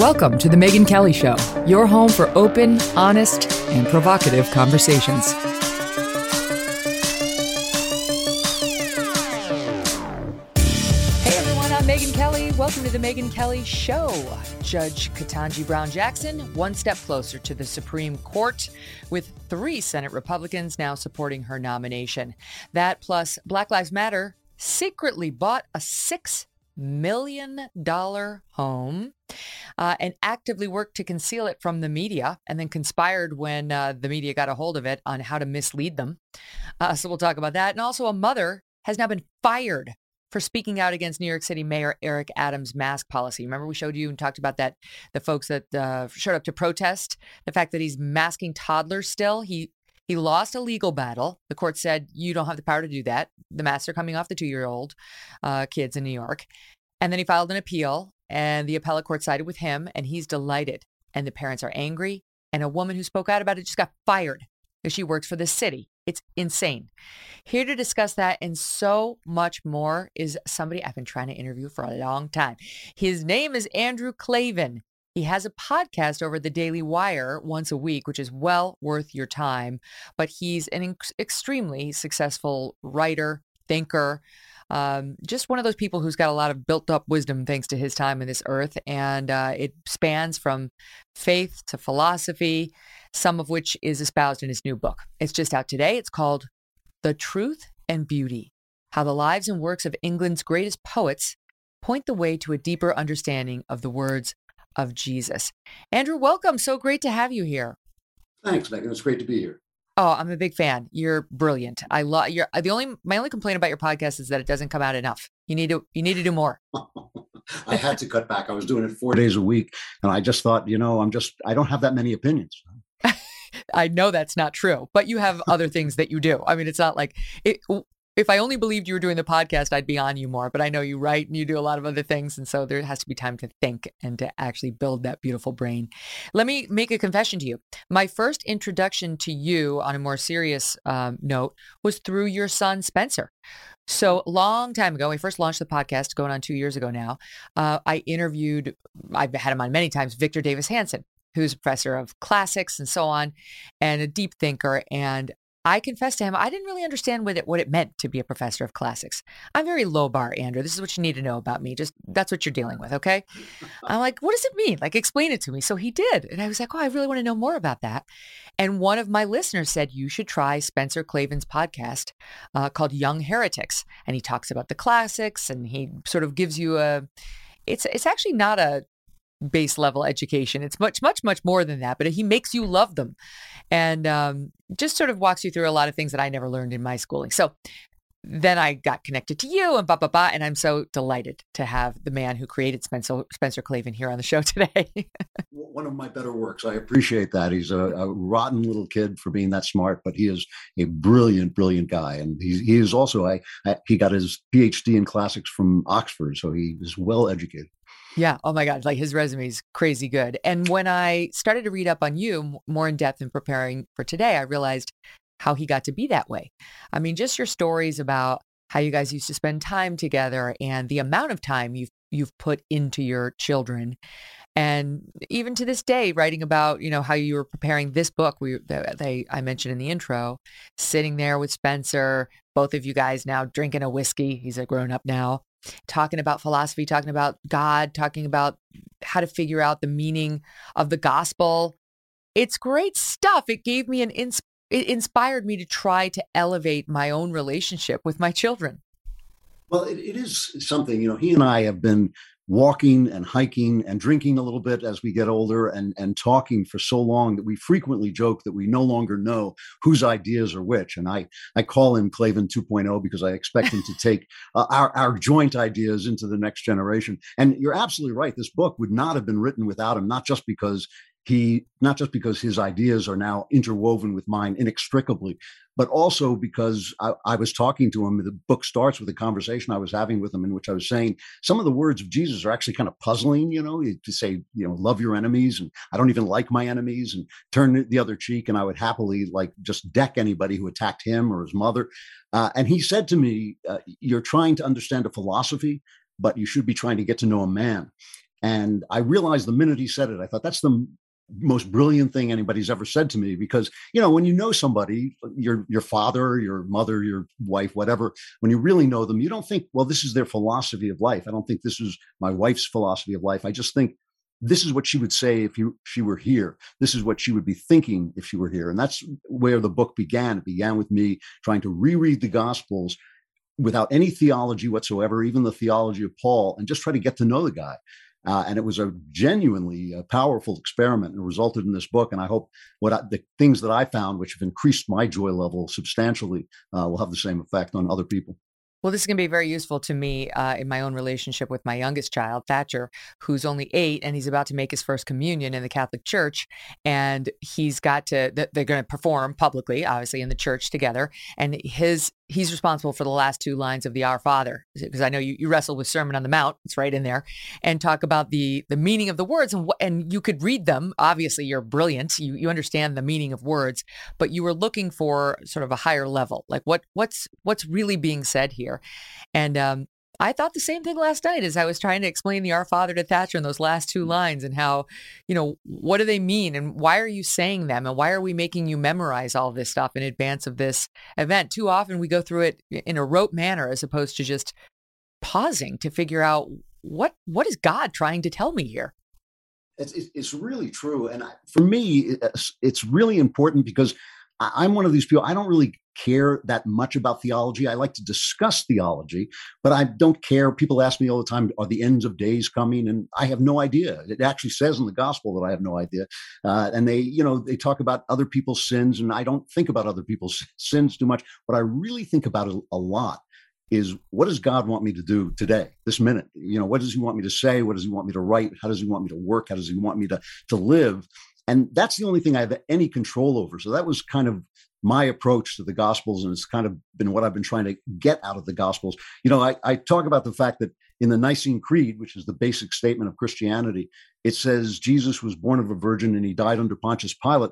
Welcome to The Megyn Kelly Show, your home for open, honest, and provocative conversations. Hey everyone, I'm Megyn Kelly. Welcome to The Megyn Kelly Show. Judge Ketanji Brown Jackson, one step closer to the Supreme Court, with three Senate Republicans now supporting her nomination. That plus Black Lives Matter secretly bought a six million dollar home uh, and actively worked to conceal it from the media and then conspired when uh, the media got a hold of it on how to mislead them. Uh, so we'll talk about that. And also, a mother has now been fired for speaking out against New York City Mayor Eric Adams' mask policy. Remember, we showed you and talked about that the folks that uh, showed up to protest the fact that he's masking toddlers still. He he lost a legal battle. The court said, you don't have the power to do that. The masks are coming off the two year old uh, kids in New York. And then he filed an appeal, and the appellate court sided with him, and he's delighted. And the parents are angry. And a woman who spoke out about it just got fired because she works for the city. It's insane. Here to discuss that and so much more is somebody I've been trying to interview for a long time. His name is Andrew Klavan. He has a podcast over the Daily Wire once a week, which is well worth your time. But he's an ex- extremely successful writer, thinker, um, just one of those people who's got a lot of built up wisdom thanks to his time in this earth. And uh, it spans from faith to philosophy, some of which is espoused in his new book. It's just out today. It's called The Truth and Beauty How the Lives and Works of England's Greatest Poets Point the Way to a Deeper Understanding of the Words of Jesus. Andrew, welcome. So great to have you here. Thanks, Megyn. It's great to be here. Oh, I'm a big fan. You're brilliant. I love your the only my only complaint about your podcast is that it doesn't come out enough. You need to you need to do more. I had to cut back. I was doing it 4 days a week and I just thought, you know, I'm just I don't have that many opinions. I know that's not true, but you have other things that you do. I mean, it's not like it, if I only believed you were doing the podcast, I'd be on you more. But I know you write and you do a lot of other things. And so there has to be time to think and to actually build that beautiful brain. Let me make a confession to you. My first introduction to you on a more serious um, note was through your son, Spencer. So long time ago, we first launched the podcast, going on two years ago now. Uh, I interviewed, I've had him on many times, Victor Davis Hanson, who's a professor of classics and so on, and a deep thinker. And I confessed to him, I didn't really understand what it, what it meant to be a professor of classics. I'm very low bar, Andrew. This is what you need to know about me. Just that's what you're dealing with, okay? I'm like, what does it mean? Like, explain it to me. So he did. And I was like, oh, I really want to know more about that. And one of my listeners said, you should try Spencer Klavan's podcast uh, called Young Heretics. And he talks about the classics and he sort of gives you a, it's, it's actually not a base level education. It's much, much, much more than that, but he makes you love them and um, just sort of walks you through a lot of things that I never learned in my schooling. So then I got connected to you and blah, blah, blah. And I'm so delighted to have the man who created Spencer, Spencer Klavan here on the show today. One of my better works. I appreciate that. He's a, a, rotten little kid for being that smart, but he is a brilliant, brilliant guy. And he, he is also, I, I, he got his PhD in classics from Oxford. So he is well educated. Yeah. Oh my God. Like his resume is crazy good. And when I started to read up on you more in depth in preparing for today, I realized how he got to be that way. I mean, just your stories about how you guys used to spend time together and the amount of time you've you've put into your children and even to this day writing about you know how you were preparing this book we they i mentioned in the intro sitting there with spencer both of you guys now drinking a whiskey he's a grown up now talking about philosophy, talking about God, talking about how to figure out the meaning of the gospel. It's great stuff. It gave me an ins- it inspired me to try to elevate my own relationship with my children. Well, it, it is something, you know, he and I have been walking and hiking and drinking a little bit as we get older and, and talking for so long that we frequently joke that we no longer know whose ideas are which. And I, I call him Klavan 2.0 because I expect him to take uh, our, our joint ideas into the next generation. And you're absolutely right. This book would not have been written without him, not just because he not just because his ideas are now interwoven with mine inextricably but also because I, I, was talking to him the book starts with a conversation i was having with him in which i was saying some of the words of jesus are actually kind of puzzling you know to say you know love your enemies and i don't even like my enemies and turn the other cheek and i would happily like just deck anybody who attacked him or his mother. Uh, and he said to me uh, you're trying to understand a philosophy but you should be trying to get to know a man. And I realized the minute he said it, I thought that's the most brilliant thing anybody's ever said to me because you know when you know somebody your your father your mother your wife whatever when you really know them you don't think well this is their philosophy of life i don't think this is my wife's philosophy of life i just think this is what she would say if you, she were here. This is what she would be thinking if she were here. And that's where the book began. It began with me trying to reread the Gospels without any theology whatsoever, even the theology of Paul, and just try to get to know the guy. Uh, and it was a genuinely uh, powerful experiment and resulted in this book. And I hope what I, the things that I found, which have increased my joy level substantially, uh, will have the same effect on other people. Well, this is going to be very useful to me uh, in my own relationship with my youngest child, Thatcher, who's only eight and he's about to make his first communion in the Catholic Church. And he's got to, they're going to perform publicly, obviously, in the church together. And his he's responsible for the last two lines of the Our Father, because I know you, you wrestle with Sermon on the Mount, it's right in there, and talk about the the meaning of the words, and and you could read them. Obviously, you're brilliant, you you understand the meaning of words, but you were looking for sort of a higher level, like what what's what's really being said here, and um, I thought the same thing last night as I was trying to explain the Our Father to Thatcher in those last two lines and how, you know, what do they mean and why are you saying them and why are we making you memorize all this stuff in advance of this event? Too often we go through it in a rote manner as opposed to just pausing to figure out what what is God trying to tell me here. It's, it's really true, and for me, it's really important because I'm one of these people. I don't really care that much about theology. I like to discuss theology, but I don't care. People ask me all the time, are the ends of days coming? And I have no idea. It actually says in the gospel that I have no idea. Uh, and they, you know, they talk about other people's sins, and I don't think about other people's sins too much. What I really think about a, lot is what does God want me to do today, this minute? You know, what does He want me to say? What does He want me to write? How does He want me to work? How does He want me to to live? And that's the only thing I have any control over. So that was kind of my approach to the Gospels, and it's kind of been what I've been trying to get out of the Gospels. You know, I, I talk about the fact that in the Nicene Creed, which is the basic statement of Christianity, it says Jesus was born of a virgin and he died under Pontius Pilate.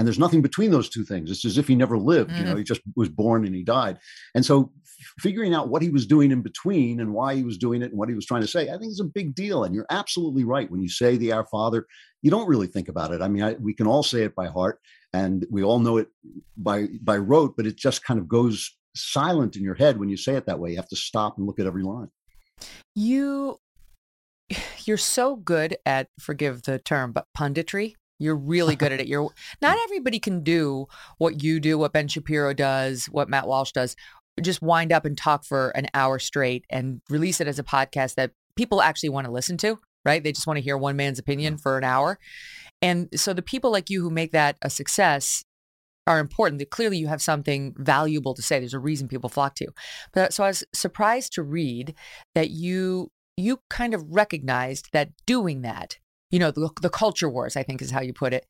And there's nothing between those two things. It's as if he never lived. Mm-hmm. You know, mm-hmm. he just was born and he died. And so figuring out what he was doing in between and why he was doing it and what he was trying to say, I think is a big deal. And you're absolutely right. When you say the Our Father, you don't really think about it. I mean, I, we can all say it by heart and we all know it by by rote, but it just kind of goes silent in your head when you say it that way. You have to stop and look at every line. You you're so good at forgive the term, but punditry. You're really good at it. You're not everybody can do what you do, what Ben Shapiro does, what Matt Walsh does. Just wind up and talk for an hour straight and release it as a podcast that people actually want to listen to, right? They just want to hear one man's opinion for an hour. And so the people like you who make that a success are important. That clearly you have something valuable to say. There's a reason people flock to you. But so I was surprised to read that you you kind of recognized that doing that, you know, the, the culture wars, I think is how you put it,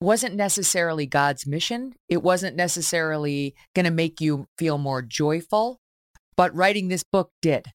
wasn't necessarily God's mission. It wasn't necessarily going to make you feel more joyful, but writing this book did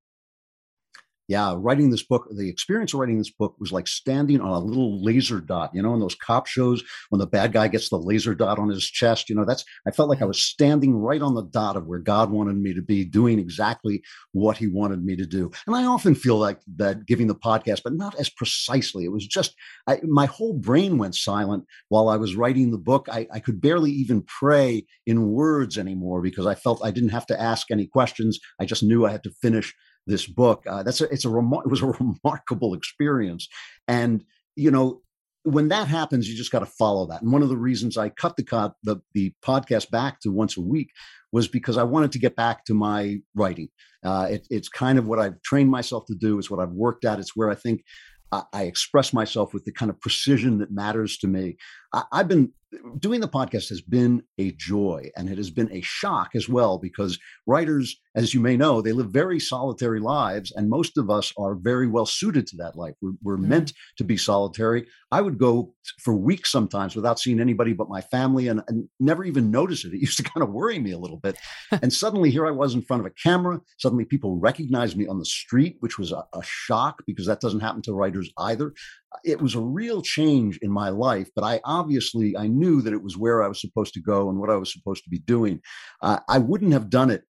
yeah, writing this book, the experience of writing this book was like standing on a little laser dot, you know, in those cop shows when the bad guy gets the laser dot on his chest, you know, that's, I felt like I mm-hmm. was standing right on the dot of where God wanted me to be, doing exactly what he wanted me to do. And I often feel like that giving the podcast, but not as precisely. It was just, I, my whole brain went silent while I was writing the book. I, I could barely even pray in words anymore because I felt I didn't have to ask any questions. I just knew I had to finish this book. Uh, that's a, it's a remar- it was a remarkable experience, and you know when that happens, you just got to follow that. And one of the reasons I cut the, co- the the podcast back to once a week was because I wanted to get back to my writing. Uh, it, it's kind of what I've trained myself to do. It's what I've worked at. It's where I think I, I express myself with the kind of precision that matters to me. I, I've been doing the podcast has been a joy and it has been a shock as well because writers as you may know they live very solitary lives and most of us are very well suited to that life. We're, we're mm-hmm. meant to be solitary. I would go for weeks sometimes without seeing anybody but my family and, and never even notice it. It used to kind of worry me a little bit. And suddenly here i was in front of a camera. Suddenly people recognized me on the street which was a, a shock because that doesn't happen to writers either it was a real change in my life but i obviously i knew that it was where i was supposed to go and what i was supposed to be doing uh, i wouldn't have done it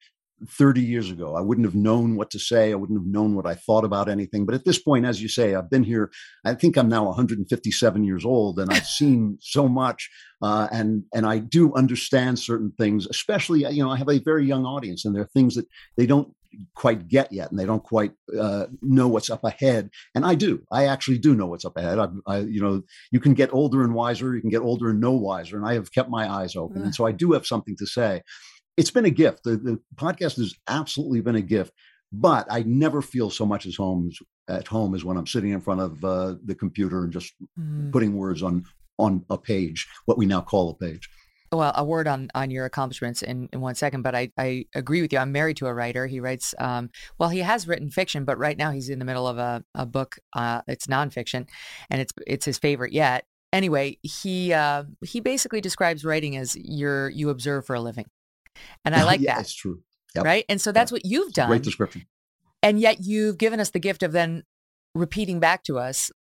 30 years ago. I wouldn't have known what to say. I wouldn't have known what I thought about anything. But at this point, as you say, I've been here. I think I'm now 157 years old, and I've seen so much. Uh, and and I do understand certain things. Especially, you know, I have a very young audience, and there are things that they don't quite get yet, and they don't quite uh, know what's up ahead. And I do. I actually do know what's up ahead. I, I, you know, you can get older and wiser. You can get older and no wiser. And I have kept my eyes open, and so I do have something to say it's been a gift. The, the podcast has absolutely been a gift, but I never feel so much as home as, at home as when I'm sitting in front of uh, the computer and just mm. putting words on on a page, what we now call a page. Well, a word on on your accomplishments in, in one second, but I, I agree with you. I'm married to a writer. He writes, um, well, he has written fiction, but right now he's in the middle of a, a book. Uh, it's nonfiction, and it's it's his favorite yet. Anyway, he uh, he basically describes writing as you're you observe for a living. And I like yeah, that. It's true. Yep. Right. And so that's what you've done. Great description. And yet you've given us the gift of then repeating back to us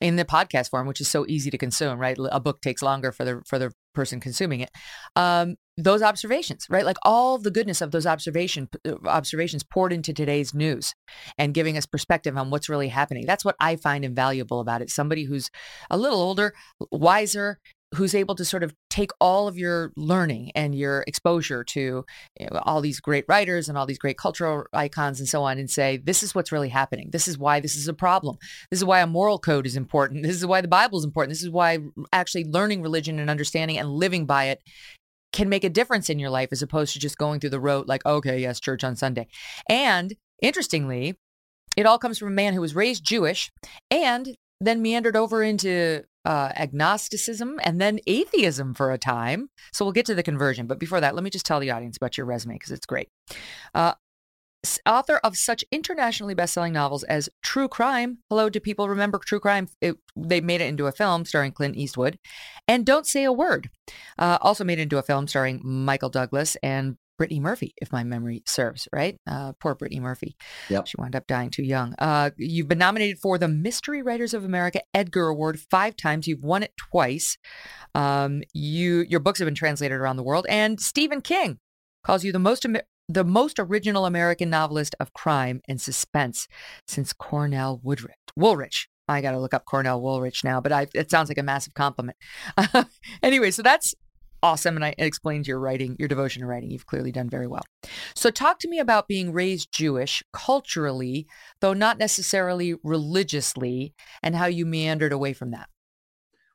in the podcast form, which is so easy to consume, right? A book takes longer for the for the person consuming it. Um, those observations, right? Like all the goodness of those observation uh, observations poured into today's news and giving us perspective on what's really happening. That's what I find invaluable about it. Somebody who's a little older, wiser, who's able to sort of take all of your learning and your exposure to you know, all these great writers and all these great cultural icons and so on and say this is what's really happening. This is why this is a problem. This is why a moral code is important. This is why the bible is important. This is why actually learning religion and understanding and living by it can make a difference in your life as opposed to just going through the road like okay yes church on sunday. And interestingly it all comes from a man who was raised jewish and then meandered over into uh, agnosticism and then atheism for a time. So we'll get to the conversion. But before that, let me just tell the audience about your resume because it's great. Uh, author of such internationally best-selling novels as True Crime. Hello, do people remember True Crime? It, they made it into a film starring Clint Eastwood, and Don't Say a Word. Uh, also made into a film starring Michael Douglas and Brittany Murphy, if my memory serves, right? Uh, poor Brittany Murphy. Yep. She wound up dying too young. Uh, you've been nominated for the Mystery Writers of America Edgar Award five times. You've won it twice. Um, you your books have been translated around the world, and Stephen King calls you the most the most original American novelist of crime and suspense since Cornell Woodrich. Woolrich. I got to look up Cornell Woolrich now, but I, it sounds like a massive compliment. anyway, so that's awesome. And I explained your writing, your devotion to writing. You've clearly done very well. So, talk to me about being raised Jewish culturally, though not necessarily religiously, and how you meandered away from that.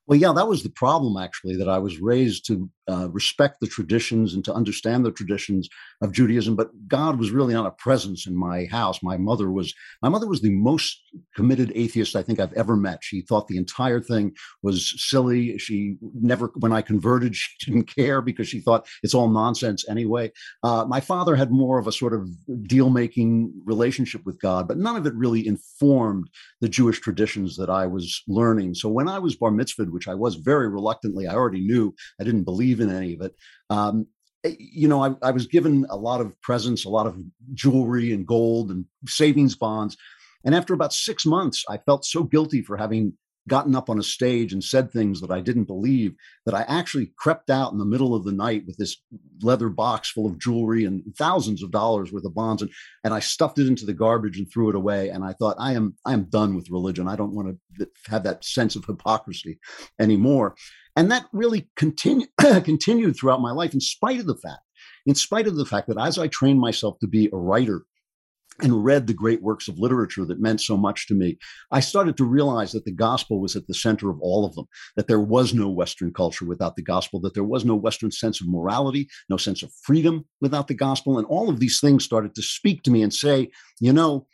Well, yeah, that was the problem actually, that I was raised to uh, respect the traditions and to understand the traditions of Judaism, but God was really not a presence in my house. My mother was my mother was the most committed atheist I think I've ever met. She thought the entire thing was silly. She never, when I converted, she didn't care because she thought it's all nonsense anyway. Uh, my father had more of a sort of deal making relationship with God, but none of it really informed the Jewish traditions that I was learning. So when I was bar mitzvahed, which I was very reluctantly. I already knew I didn't believe in any of it. Um, eh, you know, I, I was given a lot of presents, a lot of jewelry and gold and savings bonds. And after about six months, I felt so guilty for having gotten up on a stage and said things that I didn't believe, that I actually crept out in the middle of the night with this leather box full of jewelry and thousands of dollars worth of bonds, and and I stuffed it into the garbage and threw it away. And I thought, I am I am done with religion. I don't want to have that sense of hypocrisy anymore. And that really continued continued throughout my life, in spite of the fact, in spite of the fact that as I trained myself to be a writer and read the great works of literature that meant so much to me, I started to realize that the gospel was at the center of all of them, that there was no Western culture without the gospel, that there was no Western sense of morality, no sense of freedom without the gospel. And all of these things started to speak to me and say, you know,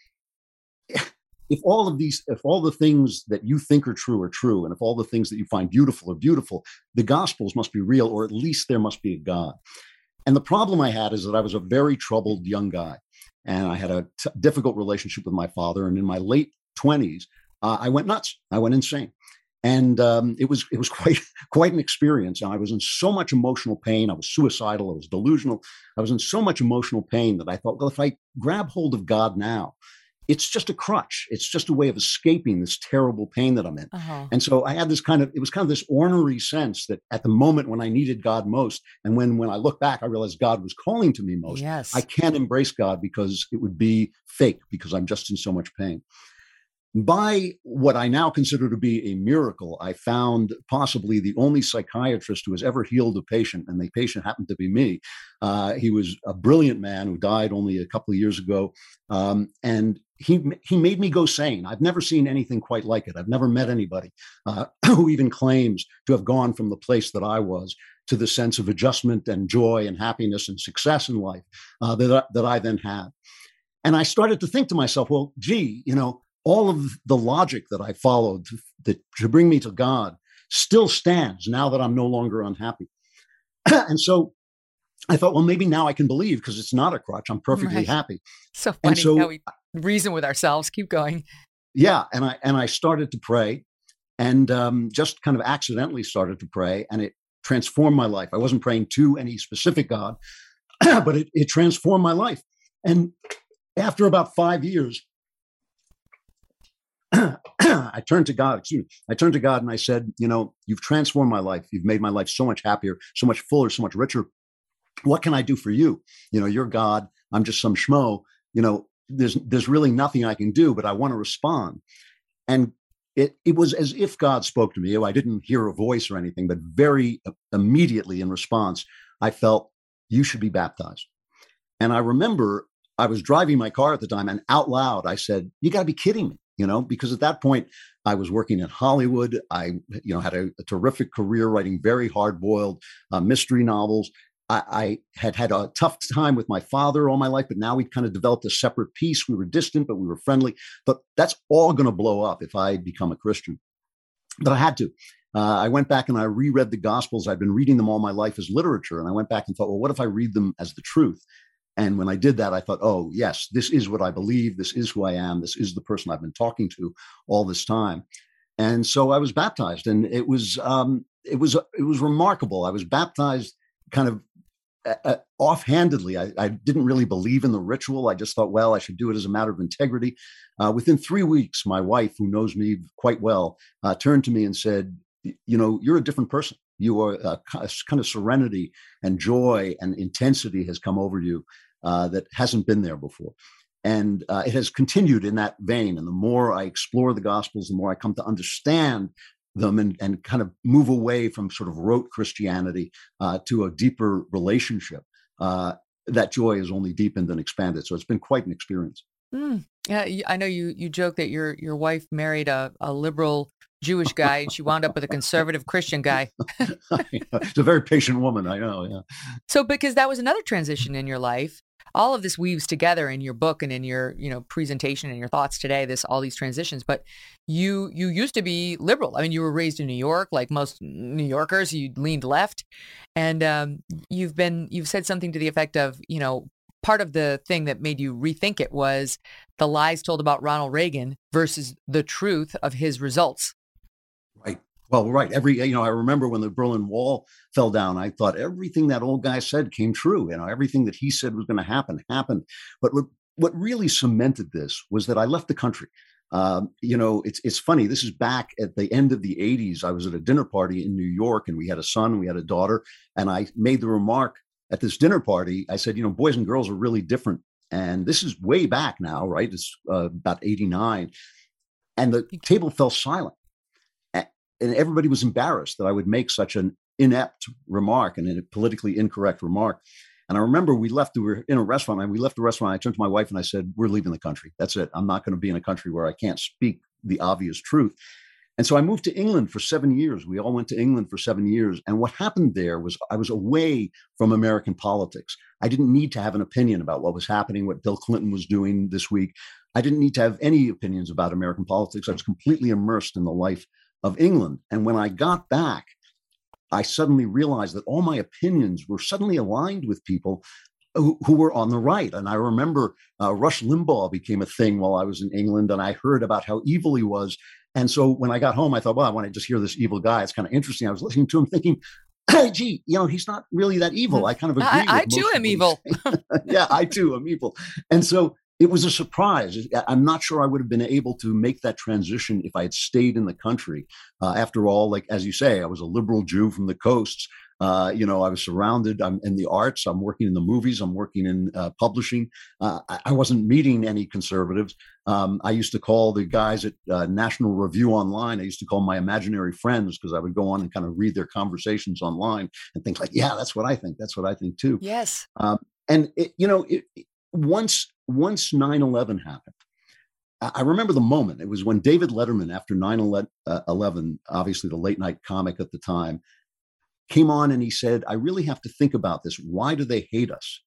if all of these, if all the things that you think are true are true, and if all the things that you find beautiful are beautiful, the gospels must be real, or at least there must be a God. And the problem I had is that I was a very troubled young guy and I had a t- difficult relationship with my father. And in my late twenties, uh, I went nuts. I went insane, and um, it was it was quite quite an experience. And I was in so much emotional pain. I was suicidal. I was delusional. I was in so much emotional pain that I thought, well, if I grab hold of God now, it's just a crutch. It's just a way of escaping this terrible pain that I'm in. Uh-huh. And so I had this kind of, it was kind of this ornery sense that at the moment when I needed God most, and when when I look back, I realized God was calling to me most. Yes. I can't embrace God because it would be fake because I'm just in so much pain. By what I now consider to be a miracle, I found possibly the only psychiatrist who has ever healed a patient, and the patient happened to be me. Uh, he was a brilliant man who died only a couple of years ago, um, and he he made me go sane. I've never seen anything quite like it. I've never met anybody uh, who even claims to have gone from the place that I was to the sense of adjustment and joy and happiness and success in life uh, that that I then had. And I started to think to myself, well, gee, you know all of the logic that I followed to, that, to bring me to God still stands now that I'm no longer unhappy. and so I thought, well, maybe now I can believe because it's not a crutch. I'm perfectly right. happy. So funny and so, how we reason with ourselves. Keep going. Yeah, and I and I started to pray, and um, just kind of accidentally started to pray, and it transformed my life. I wasn't praying to any specific God, but it, it transformed my life. And after about five years, I turned to God, excuse me, I turned to God and I said, you know, you've transformed my life. You've made my life so much happier, so much fuller, so much richer. What can I do for you? You know, you're God. I'm just some schmo. You know, there's there's really nothing I can do, but I want to respond. And it it was as if God spoke to me. I didn't hear a voice or anything, but very immediately in response, I felt you should be baptized. And I remember I was driving my car at the time, and out loud I said, "You got to be kidding me!" you know, because at that point I was working in Hollywood. I, you know, had a, a terrific career writing very hard boiled uh, mystery novels. I, I, had had a tough time with my father all my life, but now we kind of developed a separate peace. We were distant, but we were friendly. But that's all going to blow up if I become a Christian. But I had to. Uh, I went back and I reread the Gospels. I'd been reading them all my life as literature. And I went back and thought, well, what if I read them as the truth? And when I did that, I thought, oh, yes, this is what I believe. This is who I am. This is the person I've been talking to all this time. And so I was baptized, and it was um, it was it was remarkable. I was baptized kind of uh, offhandedly. I, I, didn't really believe in the ritual. I just thought, well, I should do it as a matter of integrity. Uh, within three weeks, my wife, who knows me quite well, uh, turned to me and said, "You know, you're a different person. You are a, a kind of serenity and joy and intensity has come over you uh, that hasn't been there before. And uh, it has continued in that vein. And the more I explore the Gospels, the more I come to understand them and, and kind of move away from sort of rote Christianity uh, to a deeper relationship. Uh, that joy is only deepened and expanded. So it's been quite an experience. Mm. Yeah, I know you you joke that your your wife married a, a liberal Jewish guy and she wound up with a conservative Christian guy. It's a very patient woman, I know, yeah. So because that was another transition in your life all of this weaves together in your book and in your you know presentation and your thoughts today this all these transitions but you you used to be liberal. I mean you were raised in new york like most new yorkers you leaned left and um, you've been you've said something to the effect of you know part of the thing that made you rethink it was the lies told about ronald reagan versus the truth of his results well, right. Every you know, I remember when the Berlin Wall fell down. I thought everything that old guy said came true. You know, everything that he said was going to happen happened. But what what really cemented this was that I left the country. Um, you know, it's it's funny. This is back at the end of the '80s. I was at a dinner party in New York, and we had a son, we had a daughter, and I made the remark at this dinner party. I said, you know, boys and girls are really different, and this is way back now, right? It's uh, about '89, and the table fell silent and everybody was embarrassed that I would make such an inept remark and a politically incorrect remark. And I remember we left, we were in a restaurant and we left the restaurant. I turned to my wife and I said, We're leaving the country. That's it. I'm not going to be in a country where I can't speak the obvious truth. And so I moved to England for seven years. We all went to England for seven years. And what happened there was I was away from American politics. I didn't need to have an opinion about what was happening, what Bill Clinton was doing this week. I didn't need to have any opinions about American politics. I was completely immersed in the life of England. And when I got back, I suddenly realized that all my opinions were suddenly aligned with people who, who were on the right. And I remember uh, Rush Limbaugh became a thing while I was in England, and I heard about how evil he was. And so when I got home, I thought, well, I want to just hear this evil guy. It's kind of interesting. I was listening to him thinking, hey, gee, you know, he's not really that evil. I kind of agree. I, I too am evil. yeah, I too am evil. And so it was a surprise. I'm not sure I would have been able to make that transition if I had stayed in the country. Uh, after all, like as you say, I was a liberal Jew from the coasts. Uh, you know, I was surrounded. I'm in the arts. I'm working in the movies. I'm working in uh, publishing. Uh, I, I, wasn't meeting any conservatives. Um, I used to call the guys at uh, National Review Online. I used to call my imaginary friends because I would go on and kind of read their conversations online and think like, "Yeah, that's what I think. That's what I think too." Yes. Um, and it, you know, it, once once 9-11 happened i remember the moment it was when david letterman after 9-11 uh, obviously the late night comic at the time came on and he said i really have to think about this why do they hate us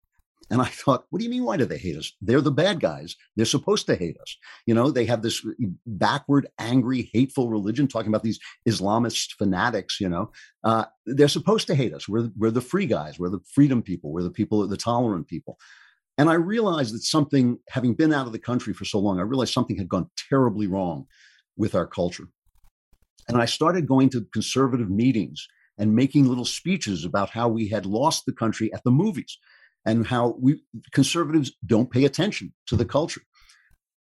and I thought, what do you mean, why do they hate us? They're the bad guys. They're supposed to hate us. You know, they have this backward, angry, hateful religion, talking about these Islamist fanatics, you know. Uh, they're supposed to hate us. We're, we're the free guys. We're the freedom people. We're the people, the tolerant people. And I realized that something, having been out of the country for so long, I realized something had gone terribly wrong with our culture. And I started going to conservative meetings and making little speeches about how we had lost the country at the movies and how we conservatives don't pay attention to the culture.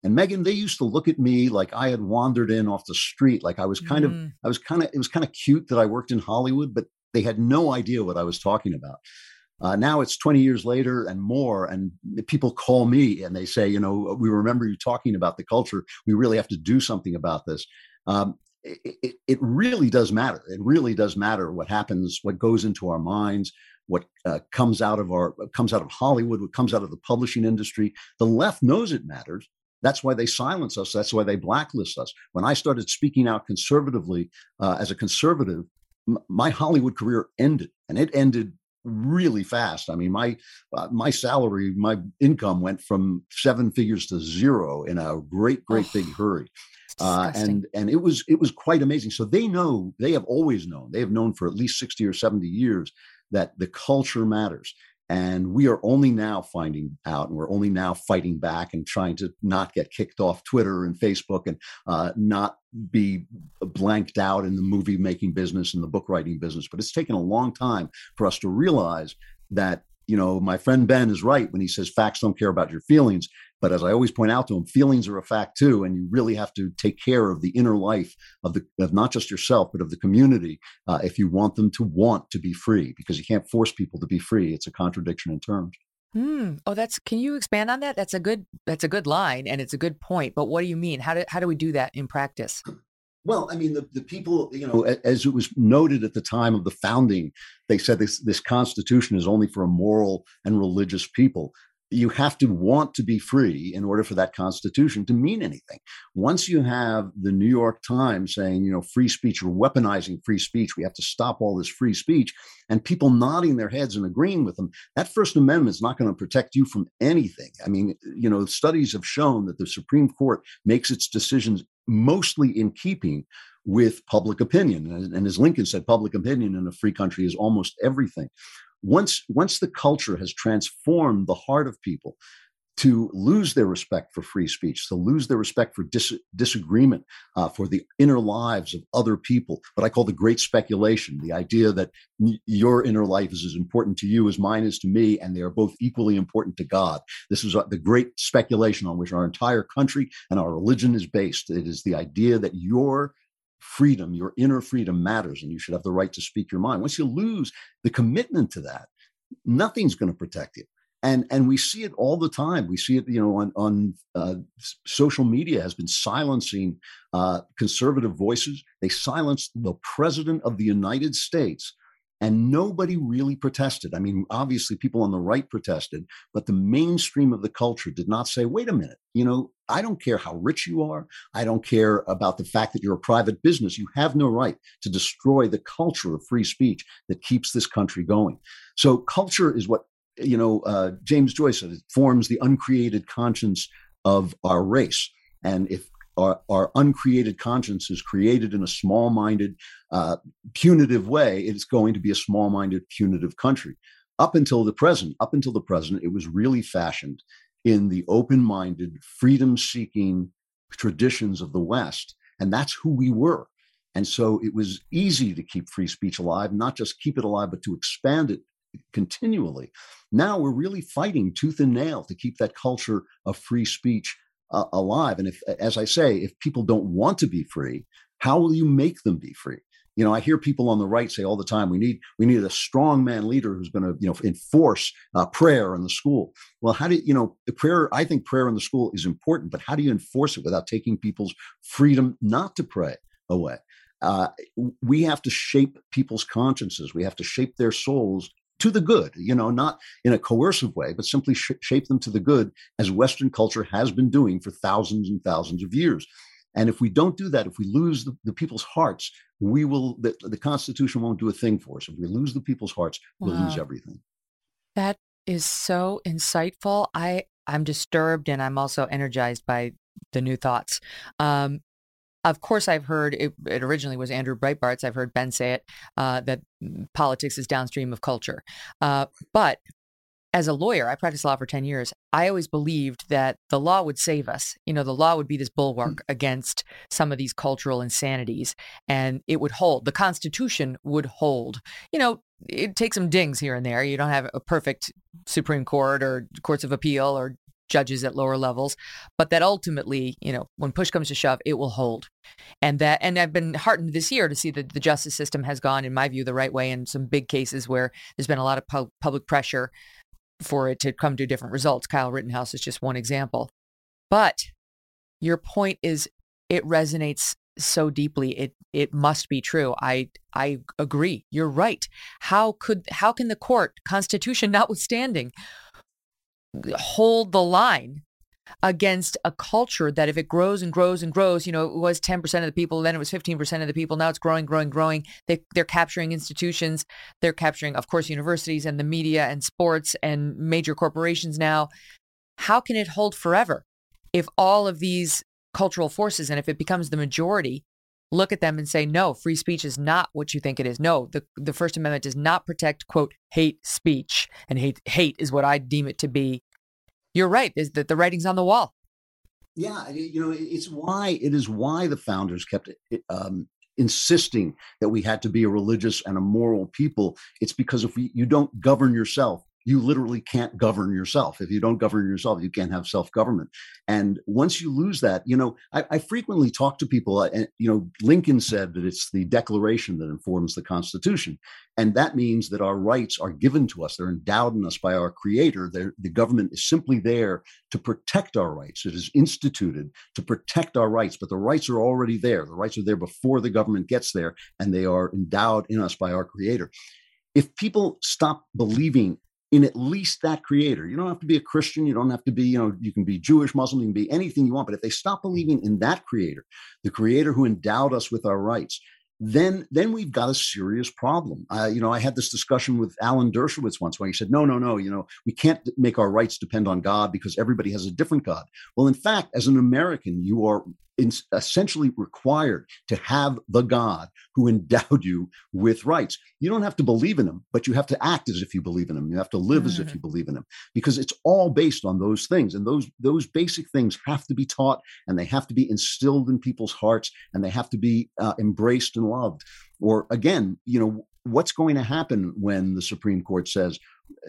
And Megyn, they used to look at me like I had wandered in off the street, like I was kind mm. of, I was kind of, it was kind of cute that I worked in Hollywood, but they had no idea what I was talking about. Uh, now it's 20 years later and more, and people call me and they say, you know, we remember you talking about the culture. We really have to do something about this. Um, it, it, really does matter. It really does matter what happens, what goes into our minds, what uh, comes out of our comes out of Hollywood, what comes out of the publishing industry. The left knows it matters. That's why they silence us. That's why they blacklist us. When I started speaking out conservatively uh, as a conservative, m- my Hollywood career ended, and it ended really fast. I mean, my uh, my salary, my income went from seven figures to zero in a great, great oh, big hurry. Uh, and and it was it was quite amazing. So they know they have always known they have known for at least sixty or seventy years that the culture matters. And we are only now finding out, and we're only now fighting back and trying to not get kicked off Twitter and Facebook and uh, not be blanked out in the movie making business and the book writing business. But it's taken a long time for us to realize that you know, my friend Ben is right when he says facts don't care about your feelings. But as I always point out to them, feelings are a fact too, and you really have to take care of the inner life of the of not just yourself but of the community uh, if you want them to want to be free, because you can't force people to be free. It's a contradiction in terms. Mm. Oh, that's. Can you expand on that? That's a good. That's a good line, and it's a good point. But what do you mean? How do how do we do that in practice? Well, I mean, the, the people, you know, as it was noted at the time of the founding, they said this, this Constitution is only for a moral and religious people. You have to want to be free in order for that Constitution to mean anything. Once you have the New York Times saying, you know, free speech, or weaponizing free speech, we have to stop all this free speech, and people nodding their heads and agreeing with them, that First Amendment is not going to protect you from anything. I mean, you know, studies have shown that the Supreme Court makes its decisions mostly in keeping with public opinion. And, and, as Lincoln said, public opinion in a free country is almost everything. Once, once the culture has transformed the heart of people to lose their respect for free speech, to lose their respect for dis- disagreement, uh, for the inner lives of other people. What I call the great speculation the idea that n- your inner life is as important to you as mine is to me, and they are both equally important to God. This is uh, the great speculation on which our entire country and our religion is based. It is the idea that your freedom, your inner freedom matters, and you should have the right to speak your mind. Once you lose the commitment to that, nothing's going to protect you and and we see it all the time. We see it, you know, on on uh, social media has been silencing uh, conservative voices. They silenced the president of the United States, and nobody really protested. I mean, obviously, people on the right protested, but the mainstream of the culture did not say, "Wait a minute, you know." I don't care how rich you are. I don't care about the fact that you're a private business. You have no right to destroy the culture of free speech that keeps this country going. So, culture is what you know, uh, James Joyce said it forms the uncreated conscience of our race. And if our, our uncreated conscience is created in a small minded, uh, punitive way, it's going to be a small minded, punitive country. Up until the present, up until the present, it was really fashioned in the open minded, freedom seeking traditions of the West. And that's who we were. And so it was easy to keep free speech alive, not just keep it alive, but to expand it continually. Now we're really fighting tooth and nail to keep that culture of free speech uh, alive. And if, as I say, if people don't want to be free, how will you make them be free? You know, I hear people on the right say all the time, "We need we need a strong man leader who's going to you know enforce uh, prayer in the school." Well, how do you, know the prayer? I think prayer in the school is important, but how do you enforce it without taking people's freedom not to pray away? Uh, we have to shape people's consciences. We have to shape their souls to the good, you know, not in a coercive way, but simply sh- shape them to the good, as Western culture has been doing for thousands and thousands of years. And if we don't do that, if we lose the, the people's hearts, we will, the, the, Constitution won't do a thing for us. If we lose the people's hearts, we'll wow. lose everything. That is so insightful. I, I'm disturbed and I'm also energized by the new thoughts. Um, of course, I've heard it, it, originally was Andrew Breitbart's. I've heard Ben say it uh, that politics is downstream of culture. Uh, but as a lawyer, I practiced law for 10 years. I always believed that the law would save us. You know, the law would be this bulwark mm. against some of these cultural insanities and it would hold. The Constitution would hold. You know, it takes some dings here and there. You don't have a perfect Supreme Court or courts of appeal or judges at lower levels, but that ultimately, you know, when push comes to shove, it will hold. And that, and I've been heartened this year to see that the justice system has gone, in my view, the right way in some big cases where there's been a lot of pu- public pressure for it to come to different results. Kyle Rittenhouse is just one example. But your point is, it resonates so deeply. It it must be true. I I agree. You're right. How could how can the court, Constitution notwithstanding, hold the line against a culture that if it grows and grows and grows, you know, it was 10% of the people, then it was 15% of the people, now it's growing, growing, growing. They, they're capturing institutions, they're capturing, of course, universities and the media and sports and major corporations now. How can it hold forever if all of these cultural forces and if it becomes the majority look at them and say, no, free speech is not what you think it is. No, the, the First Amendment does not protect, quote, hate speech. And hate, hate is what I deem it to be. You're right, is that the writing's on the wall. Yeah, you know, it's why it is why the founders kept um, insisting that we had to be a religious and a moral people. It's because if we, you don't govern yourself, you literally can't govern yourself. If you don't govern yourself, you can't have self government. And once you lose that, you know, I, I, frequently talk to people, uh, and, you know, Lincoln said that it's the Declaration that informs the Constitution. And that means that our rights are given to us, they're endowed in us by our Creator. They're, the government is simply there to protect our rights. It is instituted to protect our rights, but the rights are already there. The rights are there before the government gets there, and they are endowed in us by our Creator if people stop believing in at least that creator. You don't have to be a Christian. You don't have to be, you know, you can be Jewish, Muslim, you can be anything you want. But if they stop believing in that creator, the creator who endowed us with our rights, then then we've got a serious problem. Uh, you know, I had this discussion with Alan Dershowitz once where he said, no, no, no, you know, we can't make our rights depend on God because everybody has a different God. Well, in fact, as an American, you are essentially required to have the God who endowed you with rights. You don't have to believe in him, but you have to act as if you believe in him. You have to live mm-hmm. as if you believe in him because it's all based on those things. And those, those basic things have to be taught and they have to be instilled in people's hearts and they have to be uh, embraced and loved. Or again, you know, what's going to happen when the Supreme Court says,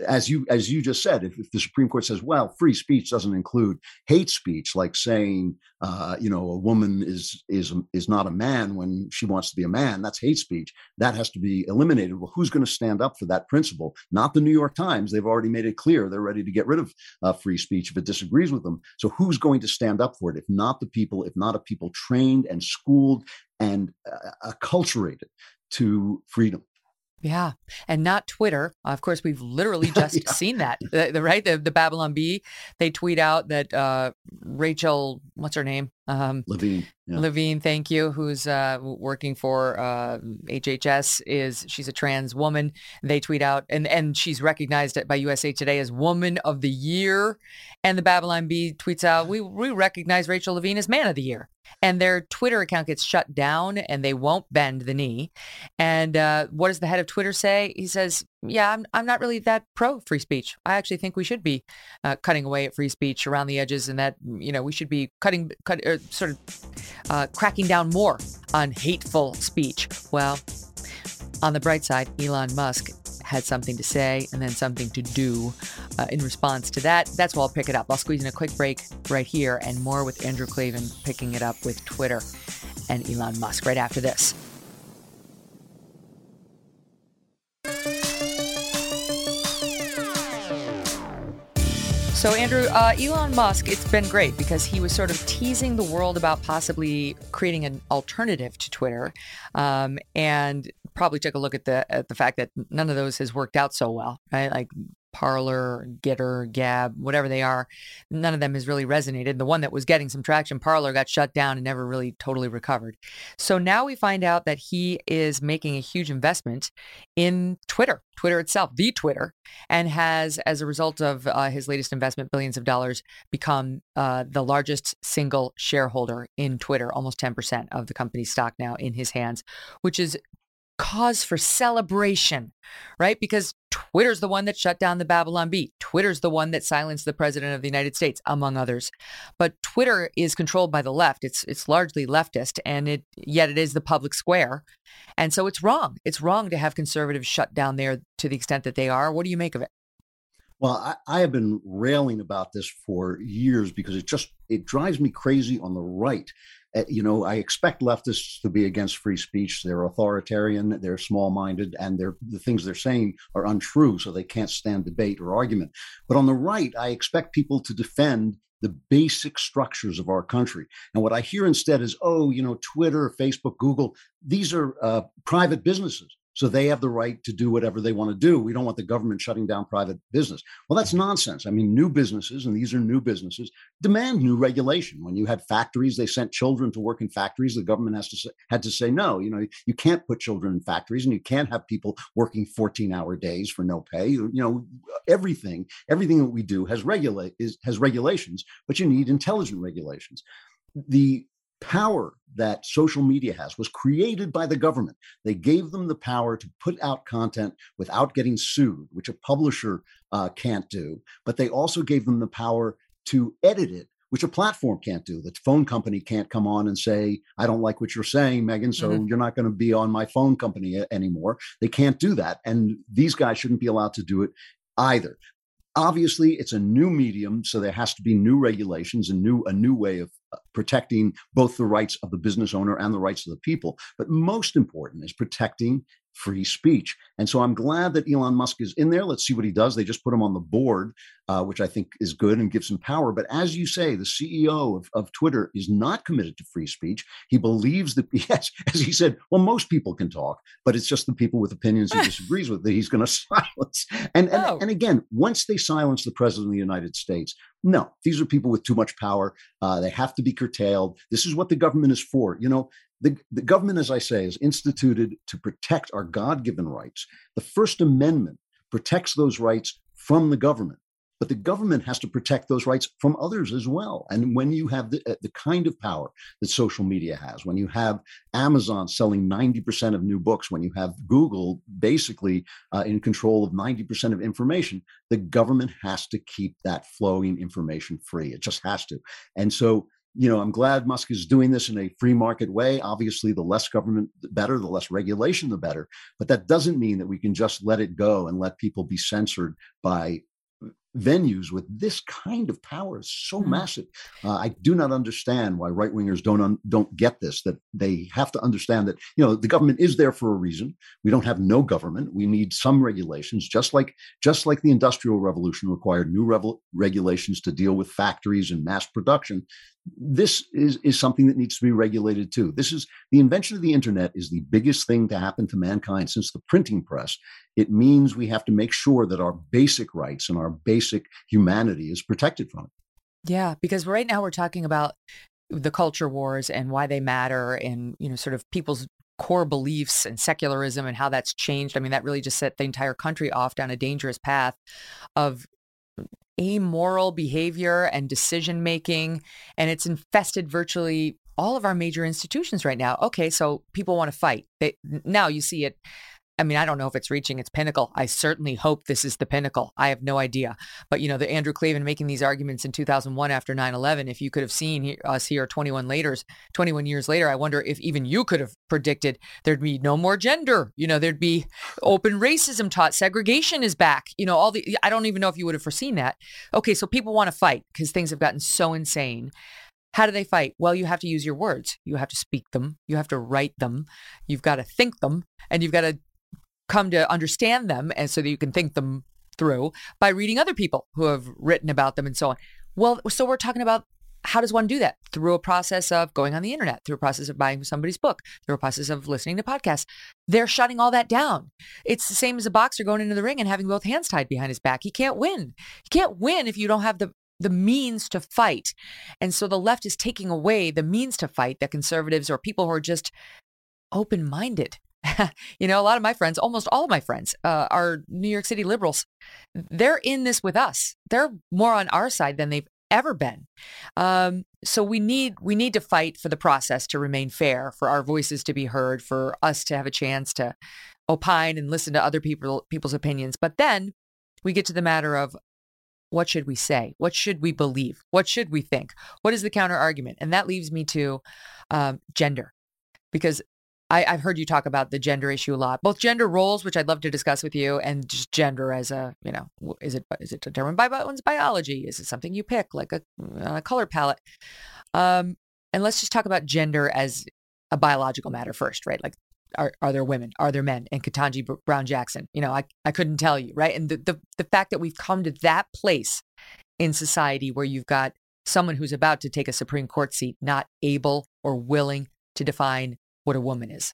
as you as you just said, if, if, the Supreme Court says, well, free speech doesn't include hate speech, like saying, uh, you know, a woman is is is not a man when she wants to be a man, that's hate speech. That has to be eliminated. Well, who's going to stand up for that principle? Not the New York Times. They've already made it clear they're ready to get rid of uh, free speech if it disagrees with them. So who's going to stand up for it? If not the people, if not a people trained and schooled and uh, acculturated to freedom. Yeah, and not Twitter. Of course, we've literally just yeah. seen that. The, the, right, the, the Babylon Bee. They tweet out that uh, Rachel, what's her name? Um, Levine. Yeah. Levine, thank you. Who's uh, working for uh, HHS? Is she's a trans woman? They tweet out, and and she's recognized by USA Today as Woman of the Year. And the Babylon Bee tweets out, "We we recognize Rachel Levine as Man of the Year." And their Twitter account gets shut down and they won't bend the knee. And uh, what does the head of Twitter say? He says, Yeah, I'm, I'm not really that pro free speech. I actually think we should be uh, cutting away at free speech around the edges and that, you know, we should be cutting, cut, er, sort of uh, cracking down more on hateful speech. Well, on the bright side, Elon Musk had something to say and then something to do uh, in response to that. That's where I'll pick it up. I'll squeeze in a quick break right here and more with Andrew Klavan picking it up with Twitter and Elon Musk right after this. So, Andrew, uh, Elon Musk, it's been great because he was sort of teasing the world about possibly creating an alternative to Twitter, um, and probably took a look at the at the fact that none of those has worked out so well, right? Like Parler, Gettr, Gab, whatever they are, none of them has really resonated. The one that was getting some traction, Parler, got shut down and never really totally recovered. So now we find out that he is making a huge investment in Twitter, Twitter itself, the Twitter, and has, as a result of uh, his latest investment, billions of dollars, become uh, the largest single shareholder in Twitter, almost 10% of the company's stock now in his hands, which is cause for celebration, right? Because Twitter's the one that shut down the Babylon Bee. Twitter's the one that silenced the president of the United States, among others. But Twitter is controlled by the left. It's it's largely leftist, and it yet it is the public square, and so it's wrong. It's wrong to have conservatives shut down there to the extent that they are. What do you make of it? Well, I, I, have been railing about this for years because it just it drives me crazy on the right you know, I expect leftists to be against free speech. They're authoritarian, they're small minded, and they're, the things they're saying are untrue, so they can't stand debate or argument. But on the right, I expect people to defend the basic structures of our country. And what I hear instead is, oh, you know, Twitter, Facebook, Google, these are uh, private businesses. So they have the right to do whatever they want to do. We don't want the government shutting down private business. Well, that's nonsense. I mean, new businesses, and these are new businesses, demand new regulation. When you had factories, they sent children to work in factories. The government has to say, had to say no. You know, you can't put children in factories, and you can't have people working 14-hour days for no pay. You know, everything, everything that we do has regulate is has regulations, but you need intelligent regulations. The power that social media has was created by the government. They gave them the power to put out content without getting sued, which a publisher uh, can't do. But they also gave them the power to edit it, which a platform can't do. The phone company can't come on and say, I don't like what you're saying, Megyn, so mm-hmm. you're not going to be on my phone company anymore. They can't do that. And these guys shouldn't be allowed to do it either obviously it's a new medium so there has to be new regulations and new a new way of uh, protecting both the rights of the business owner and the rights of the people. But most important is protecting free speech. And so I'm glad that Elon Musk is in there. Let's see what he does. They just put him on the board, uh, which I think is good and gives him power. But as you say, the CEO of, of Twitter is not committed to free speech. He believes that, yes, as he said, well, most people can talk, but it's just the people with opinions he disagrees with that he's going to silence. And, and, oh. and again, once they silence the president of the United States, no, these are people with too much power. Uh, they have to be curtailed. This is what the government is for. You know, the, the government, as I say, is instituted to protect our God given rights. The First Amendment protects those rights from the government, but the government has to protect those rights from others as well. And when you have the, uh, the kind of power that social media has, when you have Amazon selling 90% of new books, when you have Google basically uh, in control of 90% of information, the government has to keep that flowing information free. It just has to. And so you know, I'm glad Musk is doing this in a free market way. Obviously, the less government, the better, the less regulation, the better. But that doesn't mean that we can just let it go and let people be censored by venues with this kind of power is so mm-hmm. massive. Uh, I do not understand why right wingers don't un- don't get this. That they have to understand that you know the government is there for a reason. We don't have no government. We need some regulations, just like just like the Industrial Revolution required new revel- regulations to deal with factories and mass production this is, is something that needs to be regulated too. This is the invention of the internet is the biggest thing to happen to mankind since the printing press. It means we have to make sure that our basic rights and our basic humanity is protected from it. Yeah, because right now we're talking about the culture wars and why they matter and you know sort of people's core beliefs and secularism and how that's changed. I mean, that really just set the entire country off down a dangerous path of amoral behavior and decision making, and it's infested virtually all of our major institutions right now. Okay, so people want to fight. They, now you see it I mean, I don't know if it's reaching its pinnacle. I certainly hope this is the pinnacle. I have no idea. But, you know, the Andrew Klavan making these arguments in 2001 after 9 11, if you could have seen us here 21 later, 21 years later, I wonder if even you could have predicted there'd be no more gender. You know, there'd be open racism taught, segregation is back. You know, all the, I don't even know if you would have foreseen that. Okay, so people want to fight because things have gotten so insane. How do they fight? Well, you have to use your words. You have to speak them. You have to write them. You've got to think them and you've got to come to understand them and so that you can think them through by reading other people who have written about them and so on. Well, so we're talking about how does one do that? Through a process of going on the internet, through a process of buying somebody's book, through a process of listening to podcasts. They're shutting all that down. It's the same as a boxer going into the ring and having both hands tied behind his back. He can't win. He can't win if you don't have the the means to fight. And so the left is taking away the means to fight that conservatives or people who are just open minded you know, a lot of my friends, almost all of my friends, uh, are New York City liberals. They're in this with us. They're more on our side than they've ever been. Um, so we need we need to fight for the process to remain fair, for our voices to be heard, for us to have a chance to opine and listen to other people people's opinions. But then we get to the matter of what should we say? What should we believe? What should we think? What is the counter argument? And that leaves me to um, gender, because I, have heard you talk about the gender issue a lot, both gender roles, which I'd love to discuss with you, and just gender as a, you know, is it is it determined by one's biology? Is it something you pick, like a, a color palette? Um, and let's just talk about gender as a biological matter first, right? Like, are, are there women? Are there men? And Ketanji Brown Jackson, you know, I, I couldn't tell you, right? And the, the, the fact that we've come to that place in society where you've got someone who's about to take a Supreme Court seat not able or willing to define what a woman is.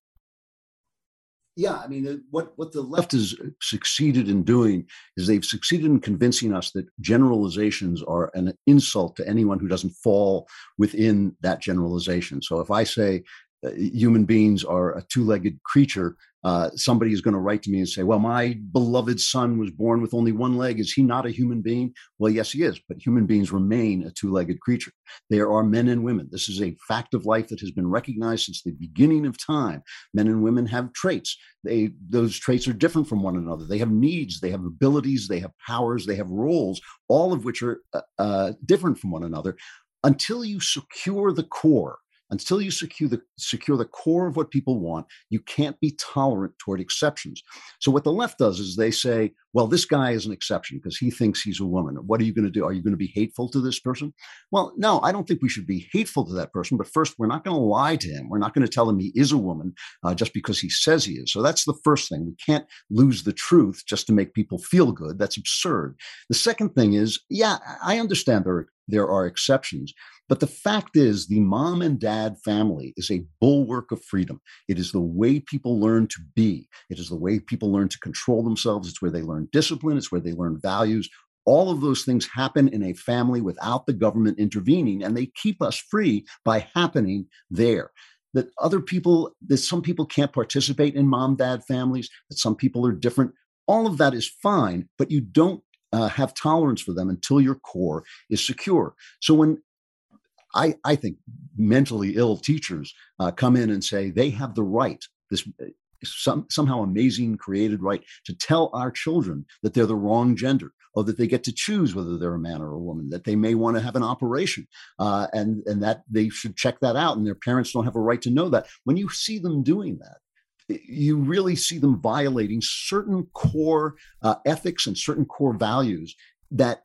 Yeah, I mean, what what the left has succeeded in doing is they've succeeded in convincing us that generalizations are an insult to anyone who doesn't fall within that generalization. So if I say uh, human beings are a two-legged creature, uh, somebody is going to write to me and say, Well, my beloved son was born with only one leg. Is he not a human being? Well, yes, he is, but human beings remain a two legged creature. There are men and women. This is a fact of life that has been recognized since the beginning of time. Men and women have traits. They, those traits are different from one another. They have needs, they have abilities, they have powers, they have roles, all of which are uh, uh different from one another until you secure the core until you secure the secure the core of what people want you can't be tolerant toward exceptions. So what the left does is they say well this guy is an exception because he thinks he's a woman. What are you going to do? Are you going to be hateful to this person? Well no i don't think we should be hateful to that person but first we're not going to lie to him. We're not going to tell him he is a woman uh, just because he says he is. So that's the first thing. We can't lose the truth just to make people feel good. That's absurd. The second thing is yeah i understand there are, there are exceptions but the fact is, the mom and dad family is a bulwark of freedom. It is the way people learn to be, it is the way people learn to control themselves. It's where they learn discipline, it's where they learn values. All of those things happen in a family without the government intervening, and they keep us free by happening there that other people that some people can't participate in mom dad families that some people are different all of that is fine but you don't uh, have tolerance for them until your core is secure so when I, I think mentally ill teachers uh, come in and say they have the right, this uh, some, somehow amazing created right to tell our children that they're the wrong gender or that they get to choose whether they're a man or a woman, that they may want to have an operation uh, and, and that they should check that out and their parents don't have a right to know that. When you see them doing that, you really see them violating certain core uh, ethics and certain core values that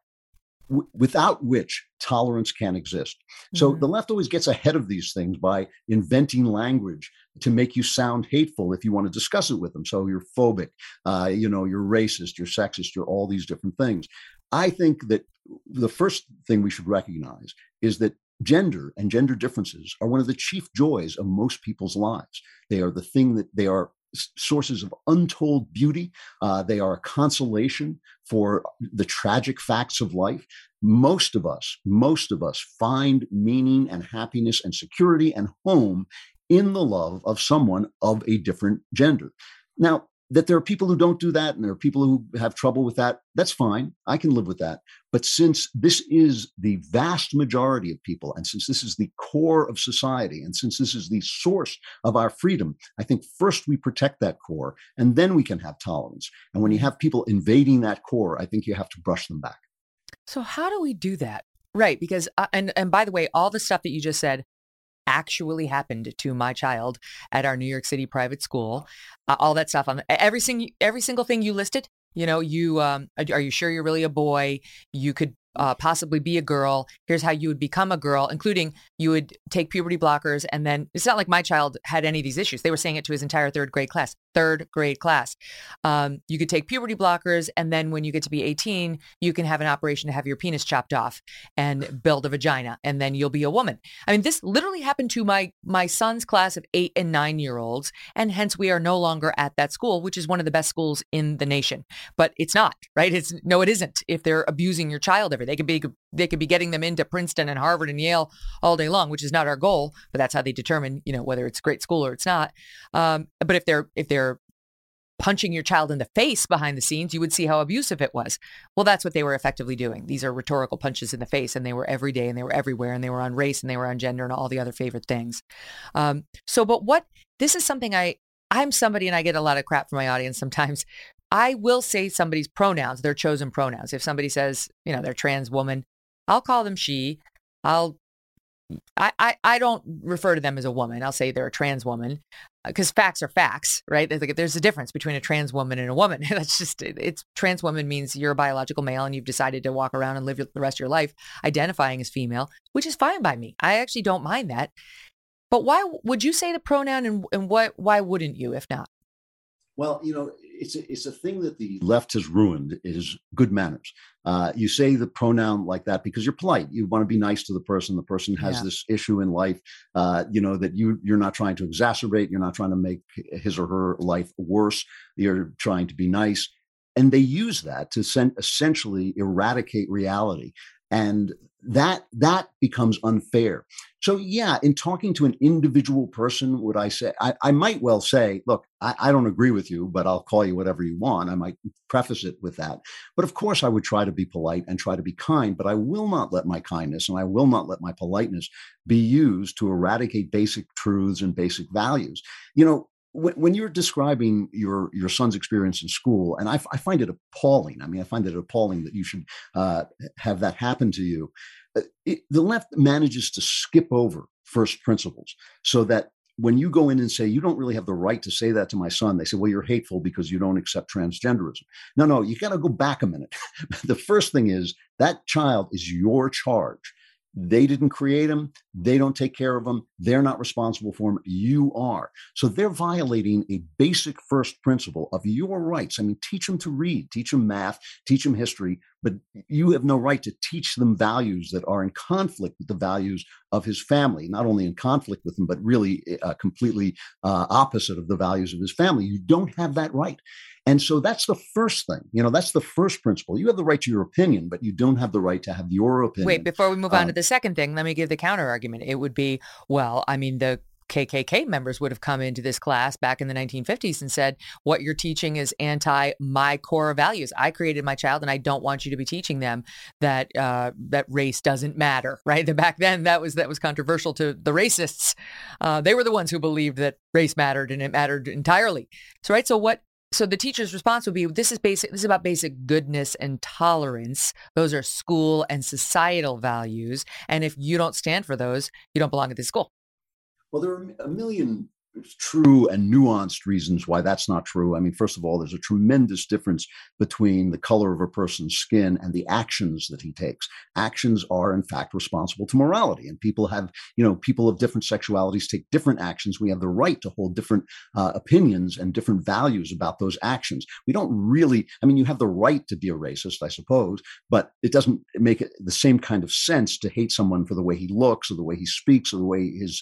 w- without which tolerance can't exist. So mm-hmm. the left always gets ahead of these things by inventing language to make you sound hateful if you want to discuss it with them. So you're phobic, uh, you know, you're racist, you're sexist, you're all these different things. I think that the first thing we should recognize is that gender and gender differences are one of the chief joys of most people's lives. They are the thing that they are sources of untold beauty. Uh, they are a consolation for the tragic facts of life. Most of us, most of us find meaning and happiness and security and home in the love of someone of a different gender. Now, that there are people who don't do that and there are people who have trouble with that. That's fine. I can live with that. But since this is the vast majority of people, and since this is the core of society, and since this is the source of our freedom, I think first we protect that core and then we can have tolerance. And when you have people invading that core, I think you have to brush them back. So, how do we do that? Right. Because, uh, and, and by the way, all the stuff that you just said, actually happened to my child at our New York City private school. Uh, all that stuff on every single every single thing you listed. You know, you um, are you sure you're really a boy? You could uh, possibly be a girl. Here's how you would become a girl, including you would take puberty blockers. And then it's not like my child had any of these issues. They were saying it to his entire third grade class, third grade class. Um, you could take puberty blockers. And then when you get to be 18, you can have an operation to have your penis chopped off and build a vagina. And then you'll be a woman. I mean, this literally happened to my, my son's class of eight and nine year olds. And hence we are no longer at that school, which is one of the best schools in the nation. But it's not, right? It's no, it isn't. If they're abusing your child every they could be they could be getting them into Princeton and Harvard and Yale all day long, which is not our goal, but that's how they determine, you know, whether it's great school or it's not. Um, but if they're if they're punching your child in the face behind the scenes, you would see how abusive it was. Well, that's what they were effectively doing. These are rhetorical punches in the face, and they were every day, and they were everywhere, and they were on race, and they were on gender, and all the other favorite things. Um, so, but what this is something I I'm somebody, and I get a lot of crap from my audience sometimes I will say somebody's pronouns, their chosen pronouns. If somebody says, you know, they're trans woman, I'll call them she. I'll I, I, I don't refer to them as a woman. I'll say they're a trans woman because uh, facts are facts, right? There's, there's a difference between a trans woman and a woman. That's just, it's trans woman means you're a biological male and you've decided to walk around and live the rest of your life identifying as female, which is fine by me. I actually don't mind that. But why would you say the pronoun and, and what, why wouldn't you if not? Well, you know, it's a, it's a thing that the left has ruined is good manners. Uh, you say the pronoun like that because you're polite. You want to be nice to the person. The person has yeah. this issue in life, uh, you know, that you you're not trying to exacerbate. You're not trying to make his or her life worse. You're trying to be nice, and they use that to send, essentially eradicate reality and that that becomes unfair. So yeah in talking to an individual person would i say i, I might well say look I, I, don't agree with you but i'll call you whatever you want. I might preface it with that. But of course i would try to be polite and try to be kind but i will not let my kindness and i will not let my politeness be used to eradicate basic truths and basic values. You know when, you're describing your your son's experience in school, and I, I, find it appalling. I mean, I find it appalling that you should uh, have that happen to you. Uh, it, the left manages to skip over first principles so that when you go in and say you don't really have the right to say that to my son they say well you're hateful because you don't accept transgenderism no no you got to go back a minute the first thing is that child is your charge they didn't create them. They don't take care of them. They're not responsible for them. You are. So they're violating a basic first principle of your rights. I mean, teach them to read, teach them math, teach them history, but you have no right to teach them values that are in conflict with the values of his family, not only in conflict with them, but really uh, completely uh, opposite of the values of his family. You don't have that right. And so that's the first thing. You know, that's the first principle. You have the right to your opinion, but you don't have the right to have your opinion. Wait, before we move on to um, the second thing, let me give the counter argument. It would be, well, I mean, the KKK members would have come into this class back in the 1950s and said, What you're teaching is anti my core values. I created my child, and I don't want you to be teaching them that uh, that race doesn't matter. Right? The, back then, that was that was controversial to the racists. Uh, they were the ones who believed that race mattered and it mattered entirely. So, right. So, what so the teacher's response would be this is basic this is about basic goodness and tolerance. Those are school and societal values and if you don't stand for those you don't belong at this school. Well there are a million true and nuanced reasons why that's not true. I mean, first of all, there's a tremendous difference between the color of a person's skin and the actions that he takes. Actions are, in fact, responsible to morality, and people have, you know, people of different sexualities take different actions. We have the right to hold different uh, opinions and different values about those actions. We don't really, I mean, you have the right to be a racist, I suppose, but it doesn't make it the same kind of sense to hate someone for the way he looks or the way he speaks or the way his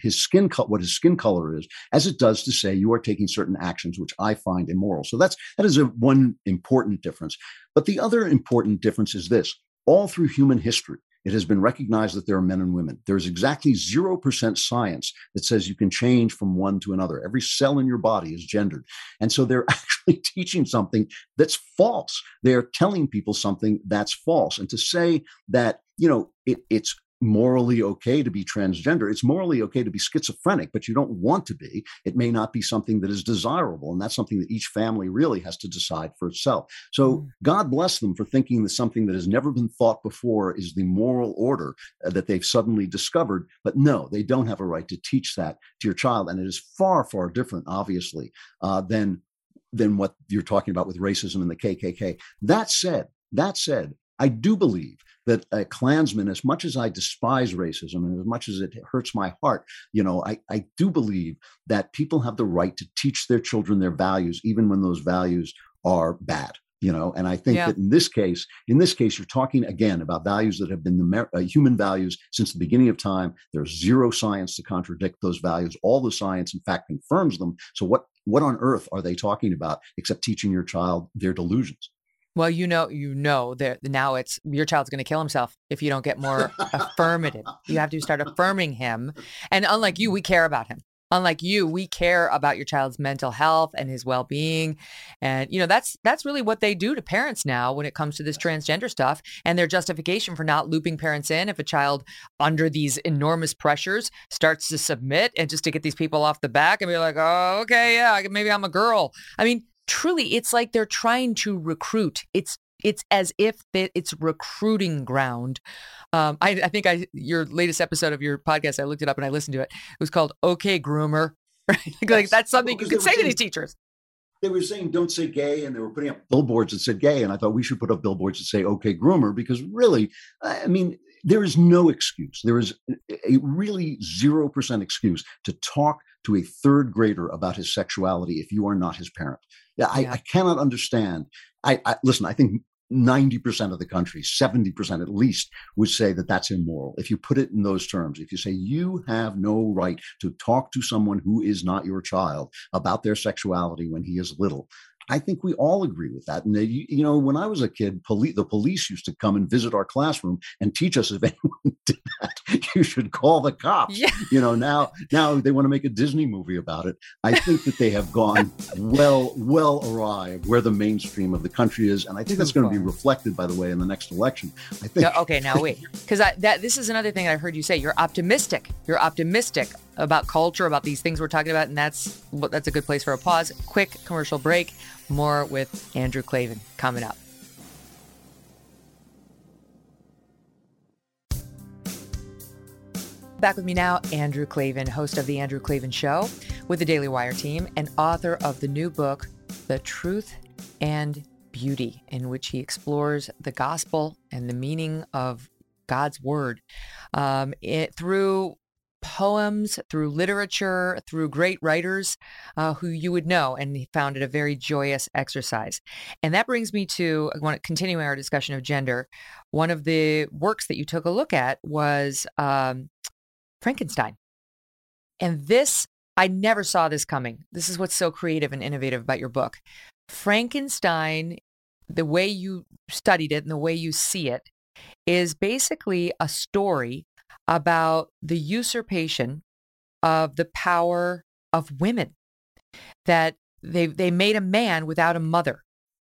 his skin color, what his skin color color is, as it does to say you are taking certain actions which I find immoral. So that's that is a one important difference. But the other important difference is this: all through human history, it has been recognized that there are men and women. There's exactly 0% science that says you can change from one to another. Every cell in your body is gendered. And so they're actually teaching something that's false. They're telling people something that's false. And to say that, you know, it, it's morally okay to be transgender. It's morally okay to be schizophrenic, but you don't want to be. It may not be something that is desirable. And that's something that each family really has to decide for itself. So mm. God bless them for thinking that something that has never been thought before is the moral order uh, that they've suddenly discovered. But no, they don't have a right to teach that to your child. And it is far, far different, obviously, uh, than than what you're talking about with racism and the KKK. That said, that said, I do believe that a Klansman, as much as I despise racism and as much as it hurts my heart, you know, I, I do believe that people have the right to teach their children their values, even when those values are bad you know? And i think yeah. that in this case in this case you're talking again about values that have been the uh, human values since the beginning of time. There's zero science to contradict those values. All the science in fact confirms them. So what what on earth are they talking about except teaching your child their delusions well, you know, you know that now it's your child's going to kill himself if you don't get more affirmative. You have to start affirming him. And unlike you, we care about him. Unlike you, we care about your child's mental health and his well-being. And you know, that's that's really what they do to parents now when it comes to this transgender stuff and their justification for not looping parents in if a child under these enormous pressures starts to submit and just to get these people off the back and be like, "Oh, okay, yeah, maybe I'm a girl." I mean, truly it's like they're trying to recruit it's it's as if it's recruiting ground. Um, I, I, think I your latest episode of your podcast, I looked it up and I listened to it. It was called "Okay Groomer." Right? like that's something well, you could say saying, to these teachers. They were saying "Don't say gay," and they were putting up billboards that said "gay," and I thought we should put up billboards that say "Okay Groomer" because really, I mean, there is no excuse. There is a really zero percent excuse to talk to a third grader about his sexuality if you are not his parent. Yeah, I, I cannot understand. I, I listen. I think 90% of the country, 70% at least, would say that that's immoral. If you put it in those terms, if you say you have no right to talk to someone who is not your child about their sexuality when he is little, I think we all agree with that. And, they, you know, when I was a kid, poli- the police used to come and visit our classroom and teach us if anyone did that, you should call the cops. Yeah. You know, now now they want to make a Disney movie about it. I think that they have gone well, well awry where the mainstream of the country is. And I think that's going to be reflected, by the way, in the next election. I think. okay, now wait. Because that this is another thing I heard you say. You're optimistic. You're optimistic about culture, about these things we're talking about, and that's that's a good place for a pause. Quick commercial break. More with Andrew Klavan coming up. Back with me now, Andrew Klavan, host of The Andrew Klavan Show with the Daily Wire team and author of the new book, The Truth and Beauty, in which he explores the gospel and the meaning of God's word um, it, through poems, through literature, through great writers uh, who you would know, and he found it a very joyous exercise. And that brings me to I want to continue our discussion of gender. One of the works that you took a look at was um, Frankenstein, and this I never saw this coming. This is what's so creative and innovative about your book. Frankenstein, the way you studied it and the way you see it, is basically a story about the usurpation of the power of women, that they, they made a man without a mother.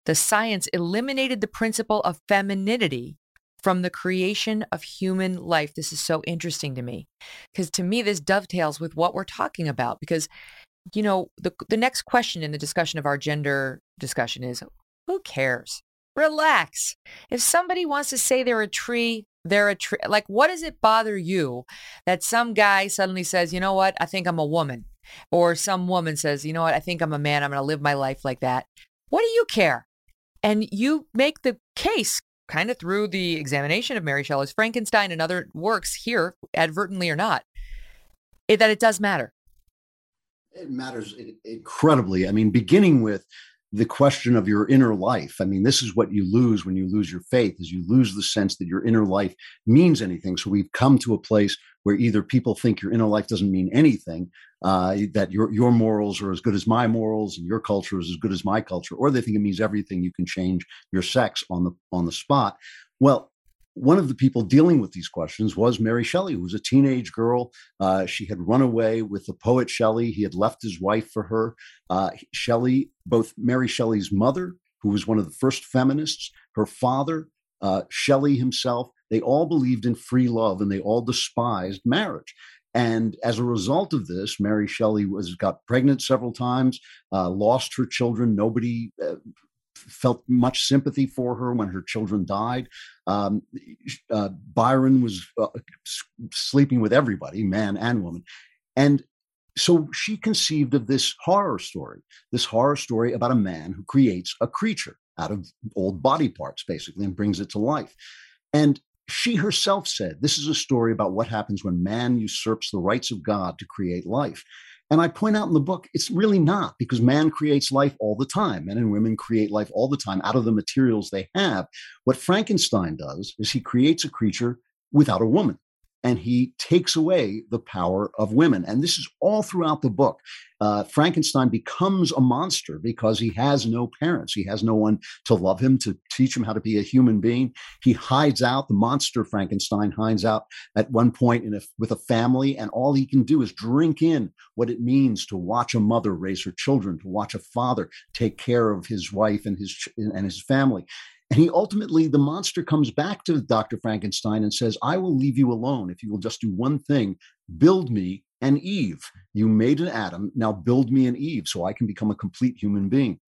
The science eliminated the principle of femininity from the creation of human life. This is so interesting to me because to me, this dovetails with what we're talking about. Because, you know, the, the next question in the discussion of our gender discussion is who cares? Relax. If somebody wants to say they're a tree, they're a tree. Like, what does it bother you that some guy suddenly says, you know what, I think I'm a woman? Or some woman says, you know what, I think I'm a man. I'm going to live my life like that. What do you care? And you make the case kind of through the examination of Mary Shelley's Frankenstein and other works here, advertently or not, that it does matter. It matters incredibly. I mean, beginning with the question of your inner life. I mean, this is what you lose when you lose your faith is you lose the sense that your inner life means anything. So we've come to a place where either people think your inner life doesn't mean anything, uh, that your your morals are as good as my morals and your culture is as good as my culture, or they think it means everything. You can change your sex on the on the spot. Well, one of the people dealing with these questions was Mary Shelley, who was a teenage girl. Uh, she had run away with the poet Shelley. He had left his wife for her. Uh, Shelley, both Mary Shelley's mother, who was one of the first feminists, her father, uh, Shelley himself, they all believed in free love and they all despised marriage. And as a result of this, Mary Shelley was got pregnant several times, uh, lost her children. Nobody uh, felt much sympathy for her when her children died. Um, uh, Byron was uh, sleeping with everybody, man and woman. And so she conceived of this horror story, this horror story about a man who creates a creature out of old body parts, basically, and brings it to life. And she herself said, This is a story about what happens when man usurps the rights of God to create life. And I point out in the book, it's really not because man creates life all the time. Men and women create life all the time out of the materials they have. What Frankenstein does is he creates a creature without a woman and he takes away the power of women. And this is all throughout the book. Uh, Frankenstein becomes a monster because he has no parents. He has no one to love him, to teach him how to be a human being. He hides out. The monster Frankenstein hides out at one point in a, with a family, and all he can do is drink in what it means to watch a mother raise her children, to watch a father take care of his wife and his and his family. And he ultimately, the monster comes back to Dr. Frankenstein and says, I will leave you alone if you will just do one thing build me an Eve. You made an Adam, now build me an Eve so I can become a complete human being.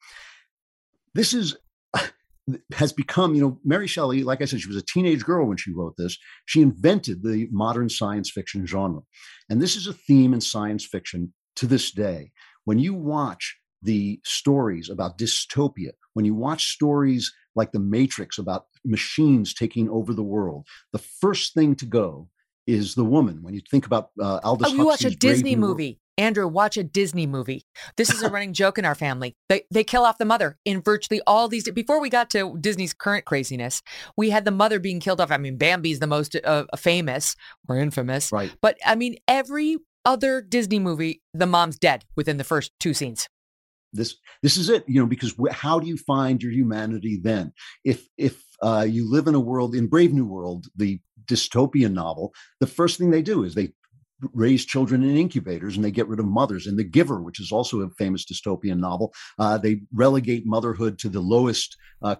This is has become, you know, Mary Shelley, like I said, she was a teenage girl when she wrote this. She invented the modern science fiction genre. And this is a theme in science fiction to this day. When you watch the stories about dystopia, when you watch stories like The Matrix about machines taking over the world, the first thing to go is the woman. When you think about uh, Aldous oh, you watch a Disney movie. Andrew, watch a Disney movie. This is a running joke in our family. They they kill off the mother in virtually all these. Before we got to Disney's current craziness, we had the mother being killed off. I mean, Bambi's the most uh, famous or infamous, right? But I mean, every other Disney movie, the mom's dead within the first two scenes this this is it you know because wh- how do you find your humanity then? If if uh, you live in a world in brave new world the dystopian novel the first thing they do is they raise children in incubators and they get rid of mothers. In The Giver, which is also a famous dystopian novel, uh, they relegate motherhood to the lowest uh,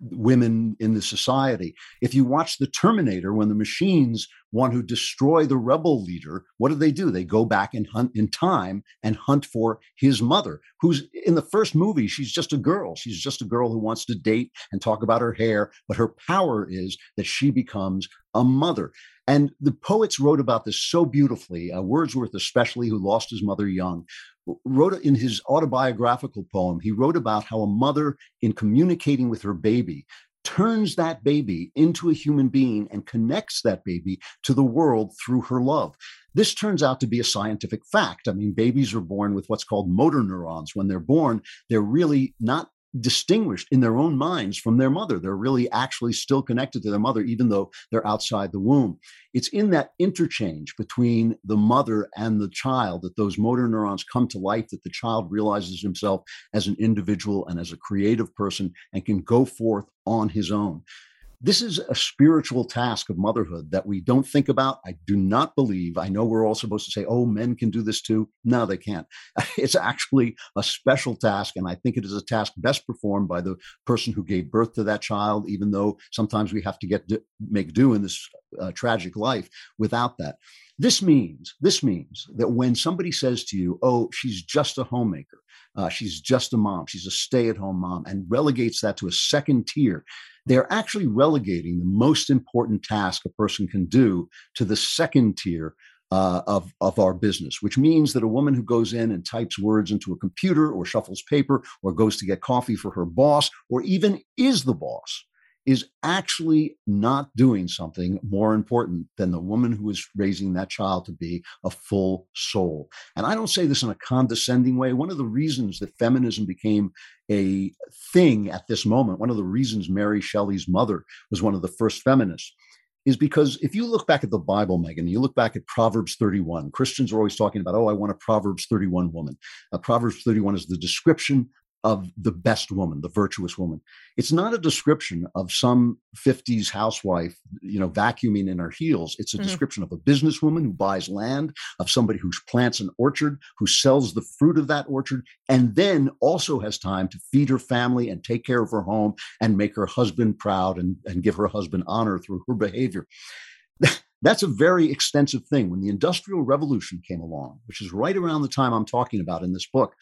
women in the society. If you watch The Terminator, when the machines want to destroy the rebel leader, what do they do? They go back and hunt in time and hunt for his mother, who's in the first movie, she's just a girl. She's just a girl who wants to date and talk about her hair, but her power is that she becomes a mother. And the poets wrote about this so beautifully. Uh, Wordsworth, especially, who lost his mother young, wrote in his autobiographical poem, he wrote about how a mother, in communicating with her baby, turns that baby into a human being and connects that baby to the world through her love. This turns out to be a scientific fact. I mean, babies are born with what's called motor neurons. When they're born, they're really not distinguished in their own minds from their mother. They're really actually still connected to their mother, even though they're outside the womb. It's in that interchange between the mother and the child that those motor neurons come to life, that the child realizes himself as an individual and as a creative person and can go forth on his own. This is a spiritual task of motherhood that we don't think about. I do not believe. I know we're all supposed to say, oh, men can do this too. No, they can't. It's actually a special task. And I think it is a task best performed by the person who gave birth to that child, even though sometimes we have to get make do in this uh, tragic life without that. This means this means that when somebody says to you, "Oh, she's just a homemaker," uh, she's just a mom, she's a stay-at-home mom, and relegates that to a second tier, they're actually relegating the most important task a person can do to the second tier uh, of, of our business, which means that a woman who goes in and types words into a computer or shuffles paper or goes to get coffee for her boss or even is the boss is actually not doing something more important than the woman who is raising that child to be a full soul. And I don't say this in a condescending way. One of the reasons that feminism became a thing at this moment, one of the reasons Mary Shelley's mother was one of the first feminists, is because if you look back at the Bible, Megyn, you look back at Proverbs 31, Christians are always talking about, oh, I want a Proverbs 31 woman. Uh, Proverbs 31 is the description of the best woman, the virtuous woman. It's not a description of some 50s housewife, you know, vacuuming in her heels. It's a mm-hmm. description of a businesswoman who buys land, of somebody who plants an orchard, who sells the fruit of that orchard, and then also has time to feed her family and take care of her home and make her husband proud and, and give her husband honor through her behavior. That's a very extensive thing. When the Industrial Revolution came along, which is right around the time I'm talking about in this book,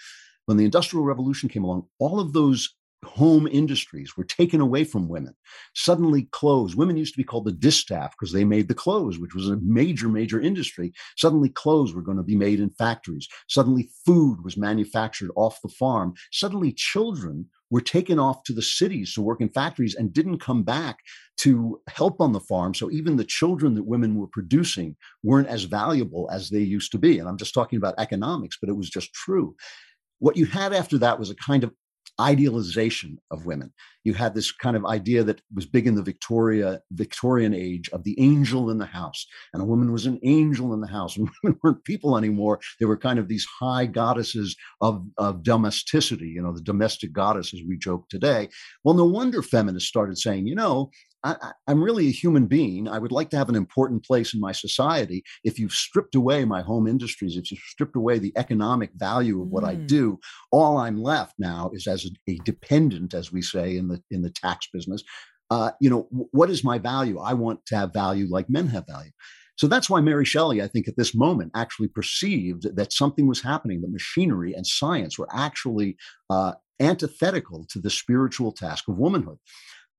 when the Industrial Revolution came along, all of those home industries were taken away from women, suddenly clothes. Women used to be called the distaff because they made the clothes, which was a major, major industry. Suddenly, clothes were going to be made in factories. Suddenly, food was manufactured off the farm. Suddenly, children were taken off to the cities to work in factories and didn't come back to help on the farm. So even the children that women were producing weren't as valuable as they used to be. And I'm just talking about economics, but it was just true. What you had after that was a kind of idealization of women. You had this kind of idea that was big in the Victoria Victorian age of the angel in the house, and a woman was an angel in the house. And women weren't people anymore; they were kind of these high goddesses of of domesticity. You know, the domestic goddess, as we joke today. Well, no wonder feminists started saying, you know, I, am really a human being. I would like to have an important place in my society. If you've stripped away my home industries, if you've stripped away the economic value of what mm. I do, all I'm left now is as a, a, dependent, as we say in the in the tax business. Uh, you know, w- what is my value? I want to have value like men have value. So that's why Mary Shelley, I think, at this moment actually perceived that something was happening, that machinery and science were actually uh, antithetical to the spiritual task of womanhood.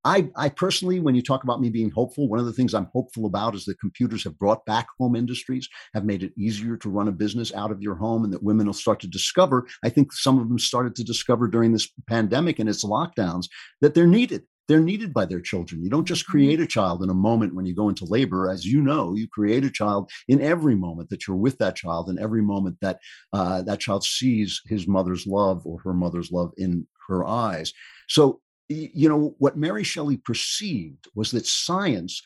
I, I personally, when you talk about me being hopeful, one of the things I'm hopeful about is that computers have brought back home industries, have made it easier to run a business out of your home, and that women will start to discover. I think some of them started to discover during this pandemic and its lockdowns that they're needed. They're needed by their children. You don't just mm-hmm. create a child in a moment when you go into labor. As you know, you create a child in every moment that you're with that child, and every moment that uh, that child sees his mother's love or her mother's love in her eyes. So you know, what Mary Shelley perceived was that science,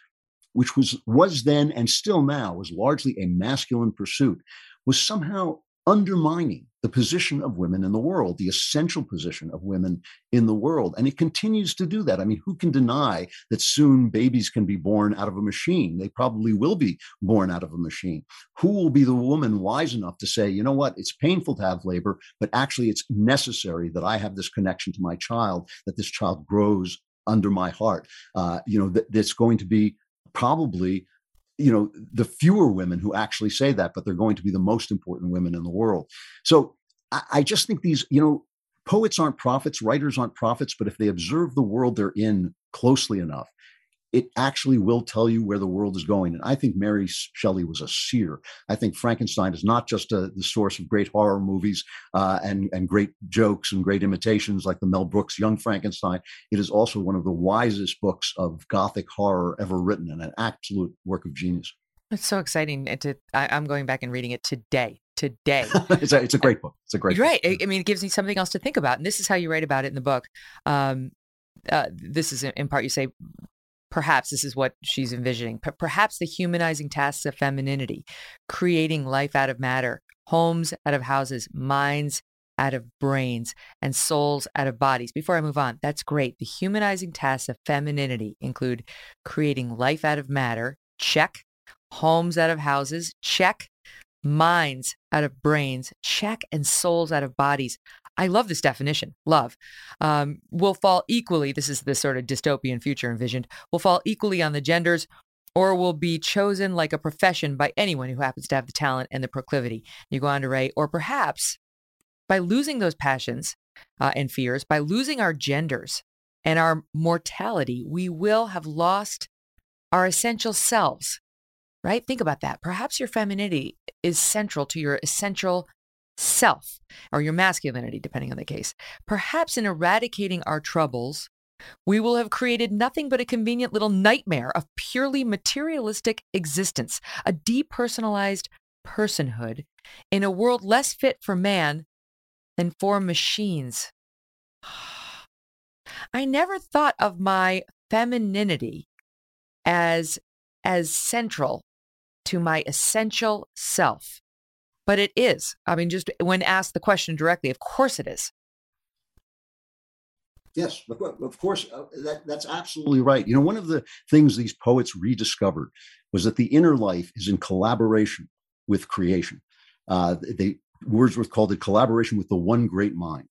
which was was then and still now was largely a masculine pursuit, was somehow undermining the position of women in the world, the essential position of women in the world. And it continues to do that. I mean, who can deny that soon babies can be born out of a machine? They probably will be born out of a machine. Who will be the woman wise enough to say, you know what, it's painful to have labor, but actually it's necessary that I have this connection to my child, that this child grows under my heart? Uh, you know, that that's going to be probably you know the fewer women who actually say that but they're going to be the most important women in the world. So I, I, just think these you know poets aren't prophets writers aren't prophets but if they observe the world they're in closely enough it actually will tell you where the world is going. And I think Mary Shelley was a seer. I think Frankenstein is not just a, the source of great horror movies uh, and, and great jokes and great imitations like the Mel Brooks Young Frankenstein. It is also one of the wisest books of Gothic horror ever written and an absolute work of genius. It's so exciting. To, I, am going back and reading it today. Today, it's, a, it's a great book. It's a great. Right. Book. I mean, it gives me something else to think about, and this is how you write about it in the book. Um, uh, this is in part you say Perhaps this is what she's envisioning. But perhaps the humanizing tasks of femininity, creating life out of matter, homes out of houses, minds out of brains, and souls out of bodies. Before I move on, that's great. The humanizing tasks of femininity include creating life out of matter, check, homes out of houses, check, minds out of brains, check, and souls out of bodies. I love this definition, love, um, will fall equally. This is the sort of dystopian future envisioned, will fall equally on the genders or will be chosen like a profession by anyone who happens to have the talent and the proclivity. You go on to write, or perhaps by losing those passions uh, and fears, by losing our genders and our mortality, we will have lost our essential selves, right? Think about that. Perhaps your femininity is central to your essential self or your masculinity, depending on the case. Perhaps in eradicating our troubles, we will have created nothing but a convenient little nightmare of purely materialistic existence, a depersonalized personhood in a world less fit for man than for machines. I never thought of my femininity as as central to my essential self. But it is. I mean, just when asked the question directly, of course it is. Yes, of course. Uh, that, that's absolutely right. You know, one of the things these poets rediscovered was that the inner life is in collaboration with creation. Uh, they Wordsworth called it collaboration with the one great mind.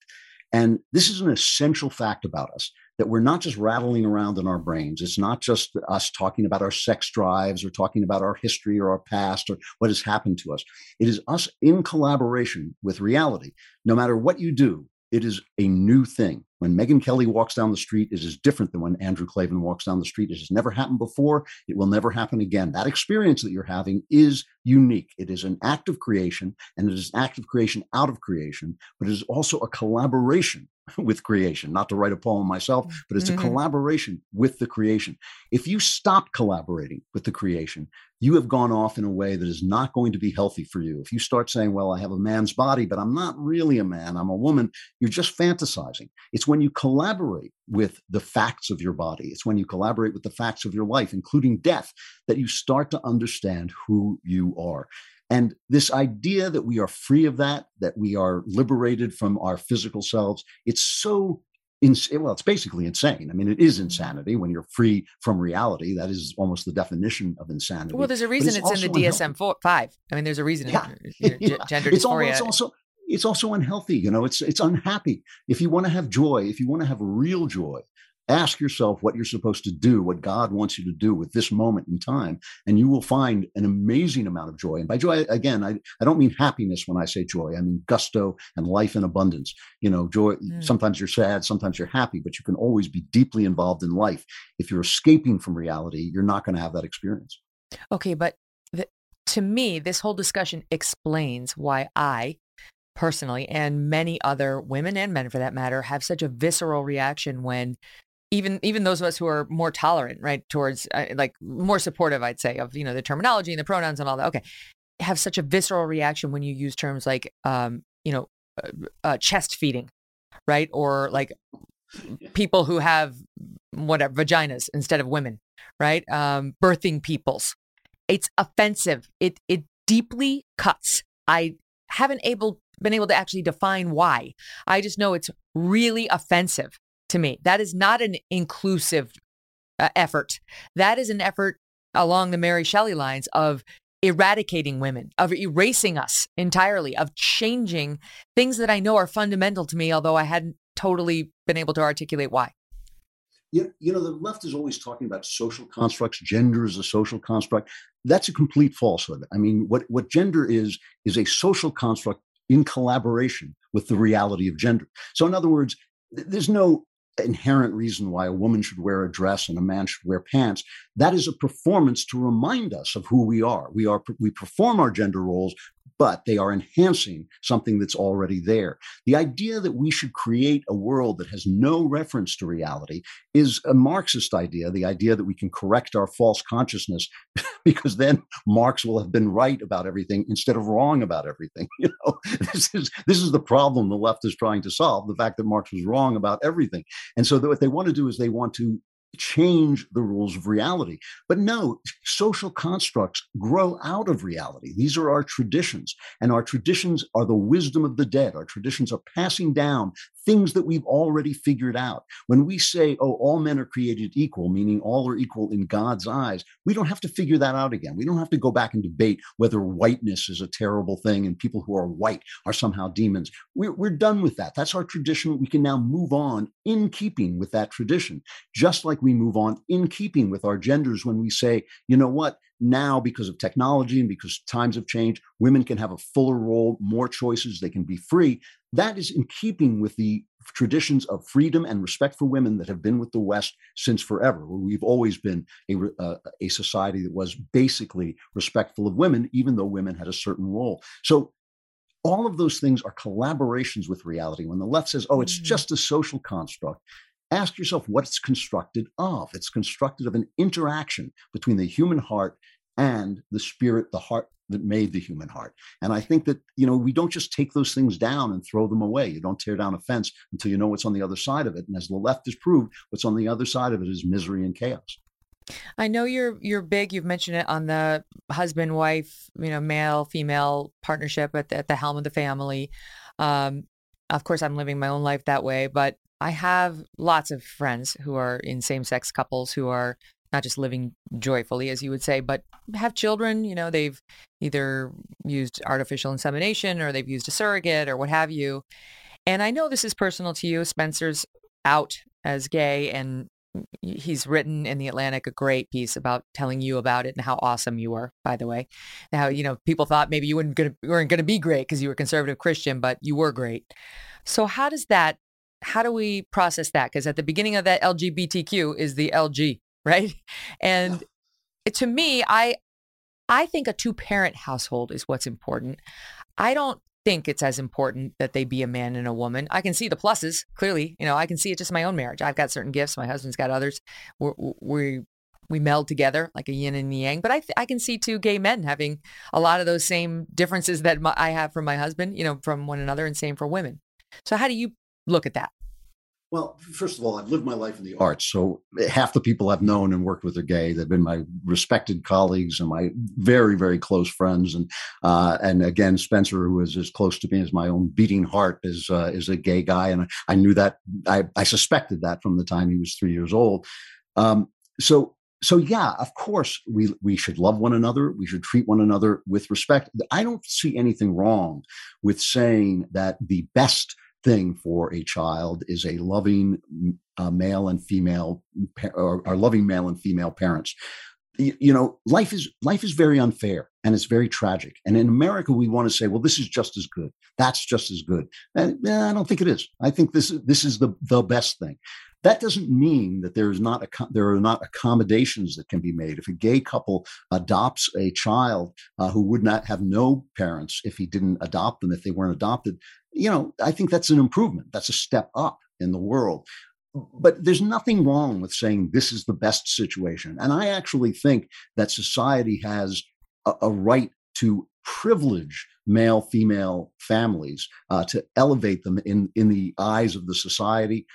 And this is an essential fact about us that we're not just rattling around in our brains. It's not just us talking about our sex drives or talking about our history or our past or what has happened to us. It is us in collaboration with reality. No matter what you do, it is a new thing. When Megyn Kelly walks down the street, it is different than when Andrew Klavan walks down the street. It has never happened before. It will never happen again. That experience that you're having is unique. It is an act of creation, and it is an act of creation out of creation, but it is also a collaboration with creation. Not to write a poem myself, but it's mm-hmm. a collaboration with the creation. If you stop collaborating with the creation, you have gone off in a way that is not going to be healthy for you. If you start saying, Well, I have a man's body, but I'm not really a man, I'm a woman, you're just fantasizing. It's when you collaborate with the facts of your body, it's when you collaborate with the facts of your life, including death, that you start to understand who you are. And this idea that we are free of that, that we are liberated from our physical selves, it's so well, it's basically insane. I mean, it is mm-hmm. insanity when you're free from reality. That is almost the definition of insanity. Well, there's a reason it's, it's in the DSM five. I mean, there's a reason. Yeah. yeah. Gender it's dysphoria. It's also it's also unhealthy. You know, it's it's unhappy. If you want to have joy, if you want to have real joy, ask yourself what you're supposed to do, what God wants you to do with this moment in time, and you will find an amazing amount of joy. And by joy, again, I, I don't mean happiness when I say joy. I mean gusto and life in abundance. You know, joy, mm. sometimes you're sad, sometimes you're happy, but you can always be deeply involved in life. If you're escaping from reality, you're not going to have that experience. Okay, but the, to me, this whole discussion explains why I, personally, and many other women and men for that matter, have such a visceral reaction when even even those of us who are more tolerant, right, towards uh, like more supportive, I'd say, of you know the terminology and the pronouns and all that. Okay, have such a visceral reaction when you use terms like um, you know uh, uh, chest feeding, right, or like people who have whatever vaginas instead of women, right, um, birthing peoples. It's offensive. It it deeply cuts. I haven't able been able to actually define why. I just know it's really offensive to me. That is not an inclusive uh, effort. That is an effort along the Mary Shelley lines of eradicating women, of erasing us entirely, of changing things that I know are fundamental to me, although I hadn't totally been able to articulate why. You, you know, the left is always talking about social constructs. Gender is a social construct. That's a complete falsehood. I mean, what, what gender is, is a social construct in collaboration with the reality of gender. So, in other words, there's no inherent reason why a woman should wear a dress and a man should wear pants. That is a performance to remind us of who we are. We are we perform our gender roles but they are enhancing something that's already there. The idea that we should create a world that has no reference to reality is a Marxist idea, the idea that we can correct our false consciousness because then Marx will have been right about everything instead of wrong about everything. You know, this is this is the problem the left is trying to solve, the fact that Marx was wrong about everything. And so what they want to do is they want to change the rules of reality. But no, social constructs grow out of reality. These are our traditions, and our traditions are the wisdom of the dead. Our traditions are passing down things that we've already figured out. When we say, oh, all men are created equal, meaning all are equal in God's eyes, we don't have to figure that out again. We don't have to go back and debate whether whiteness is a terrible thing and people who are white are somehow demons. We're, we're done with that. That's our tradition. We can now move on in keeping with that tradition, just like we move on in keeping with our genders when we say, you know what? Now because of technology and because times have changed women can have a fuller role more choices they can be free that is in keeping with the traditions of freedom and respect for women that have been with the West since forever. We've always been a, uh, a society that was basically respectful of women, even though women had a certain role. So all of those things are collaborations with reality. When the left says, oh, it's mm-hmm. just a social construct, ask yourself what it's constructed of. It's constructed of an interaction between the human heart and the spirit, the heart, that made the human heart. And I think that, you know, we don't just take those things down and throw them away. You don't tear down a fence until you know what's on the other side of it. And as the left has proved, what's on the other side of it is misery and chaos. I know you're you're big. You've mentioned it on the husband wife, you know, male female partnership at the, at the helm of the family. Um, of course, I'm living my own life that way, but I have lots of friends who are in same sex couples who are not just living joyfully, as you would say, but have children. You know, they've either used artificial insemination or they've used a surrogate or what have you. And I know this is personal to you. Spencer's out as gay and he's written in the Atlantic a great piece about telling you about it and how awesome you were, by the way. How, you know, people thought maybe you wouldn't gonna, weren't going to be great because you were conservative Christian, but you were great. So how does that, how do we process that? Because at the beginning of that LGBTQ is the LG, right? And to me, I, I think a two parent household is what's important. I don't think it's as important that they be a man and a woman. I can see the pluses clearly. You know, I can see it just my own marriage. I've got certain gifts. My husband's got others. We're, we we meld together like a yin and yang. But I th- I can see two gay men having a lot of those same differences that my, I have from my husband. You know, from one another, and same for women. So how do you look at that? Well, first of all, I've lived my life in the arts. So half the people I've known and worked with are gay. They've been my respected colleagues and my very, very close friends. And uh, and again, Spencer, who is as close to me as my own beating heart, is uh, is a gay guy, and I knew that. I, I suspected that from the time he was three years old. Um, so so yeah, of course we we should love one another. We should treat one another with respect. I don't see anything wrong with saying that the best thing for a child is a loving uh, male and female or, or loving male and female parents. You know life is life is very unfair and it's very tragic. And in america we want to say well this is just as good. That's just as good. And eh, i don't think it is. I think this is this is the the best thing. That doesn't mean that there is not a, there are not accommodations that can be made. If a gay couple adopts a child uh, who would not have no parents if he didn't adopt them if they weren't adopted you know, I think that's an improvement. That's a step up in the world. But there's nothing wrong with saying this is the best situation. And I actually think that society has a, a right to privilege male female families uh, to elevate them in in the eyes of the society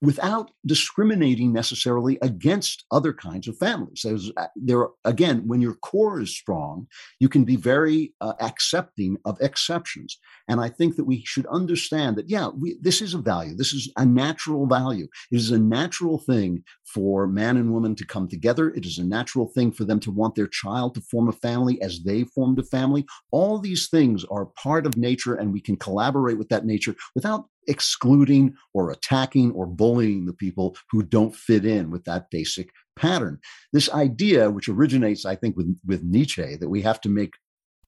without discriminating necessarily against other kinds of families. There's, uh, there again, when your core is strong, you can be very uh, accepting of exceptions. And I think that we should understand that, yeah, we, this is a value. This is a natural value. It is a natural thing for man and woman to come together. It is a natural thing for them to want their child to form a family as they formed a family. All these things are part of nature, and we can collaborate with that nature without excluding or attacking or bullying the people who don't fit in with that basic pattern. This idea, which originates, I think, with, with Nietzsche, that we have to make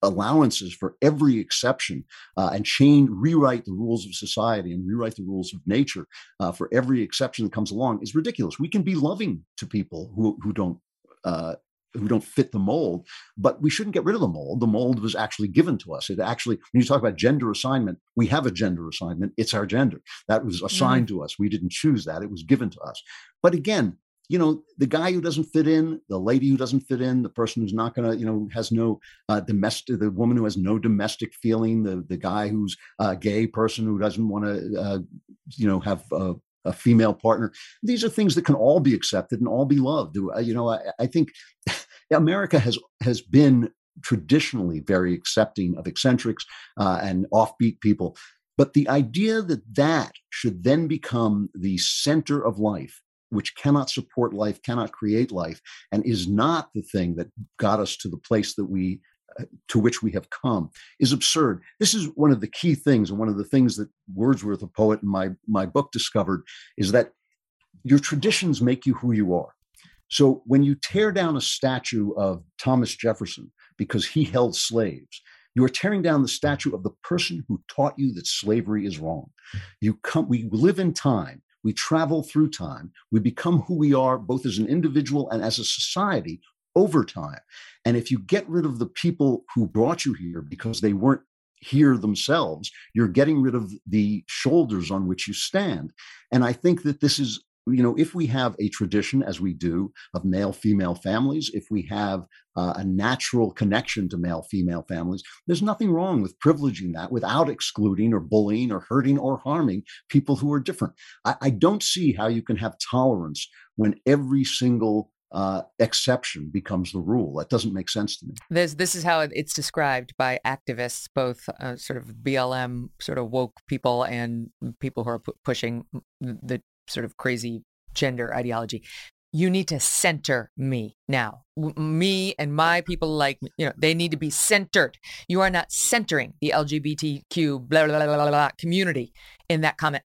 allowances for every exception uh, and change, rewrite the rules of society and rewrite the rules of nature uh, for every exception that comes along is ridiculous. We can be loving to people who, who don't uh, who don't fit the mold, but we shouldn't get rid of the mold. The mold was actually given to us. It actually, when you talk about gender assignment, we have a gender assignment. It's our gender. That was assigned mm-hmm. to us. We didn't choose that. It was given to us. But again, you know, the guy who doesn't fit in, the lady who doesn't fit in, the person who's not going to, you know, has no uh, domestic, the woman who has no domestic feeling, the the guy who's a gay person who doesn't want to, uh, you know, have a, a, female partner. These are things that can all be accepted and all be loved. You know, I, I think America has has been traditionally very accepting of eccentrics uh, and offbeat people. But the idea that that should then become the center of life, which cannot support life, cannot create life, and is not the thing that got us to the place that we uh, to which we have come is absurd. This is one of the key things, and one of the things that Wordsworth, a poet in my my book, discovered is that your traditions make you who you are. So when you tear down a statue of Thomas Jefferson because he held slaves, you are tearing down the statue of the person who taught you that slavery is wrong. You come, we live in time. We travel through time. We become who we are, both as an individual and as a society, over time. And if you get rid of the people who brought you here because they weren't here themselves, you're getting rid of the shoulders on which you stand. And I think that this is you know, if we have a tradition, as we do, of male female families, if we have uh, a natural connection to male female families, there's nothing wrong with privileging that without excluding or bullying or hurting or harming people who are different. I, I don't see how you can have tolerance when every single uh, exception becomes the rule. That doesn't make sense to me. This this is how it's described by activists, both uh, sort of BLM sort of woke people and people who are pu- pushing the sort of crazy gender ideology. You need to center me now. Me and my people like you know they need to be centered. You are not centering the LGBTQ blah blah blah blah, blah community in that comment.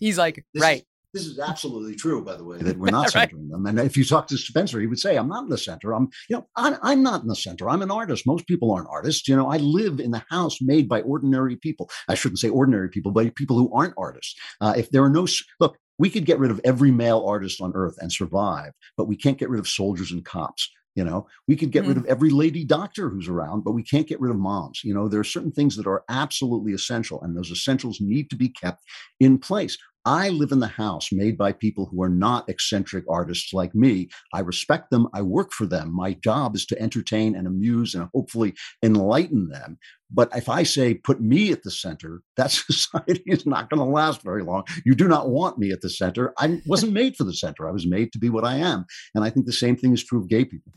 He's like, this right. This is absolutely true, by the way, that we're not centering right. them. And if you talk to Spencer, he would say, "I'm not in the center. I'm, you know, I'm, I'm not in the center. I'm an artist. Most people aren't artists. You know, I live in the house made by ordinary people. I shouldn't say ordinary people, but people who aren't artists. Uh, if there are no look, we could get rid of every male artist on earth and survive, but we can't get rid of soldiers and cops. You know, we could get mm. rid of every lady doctor who's around, but we can't get rid of moms. You know, there are certain things that are absolutely essential, and those essentials need to be kept in place. I live in the house made by people who are not eccentric artists like me. I respect them. I work for them. My job is to entertain and amuse and hopefully enlighten them. But if I say put me at the center, that society is not going to last very long. You do not want me at the center. I wasn't made for the center. I was made to be what I am. And I think the same thing is true of gay people.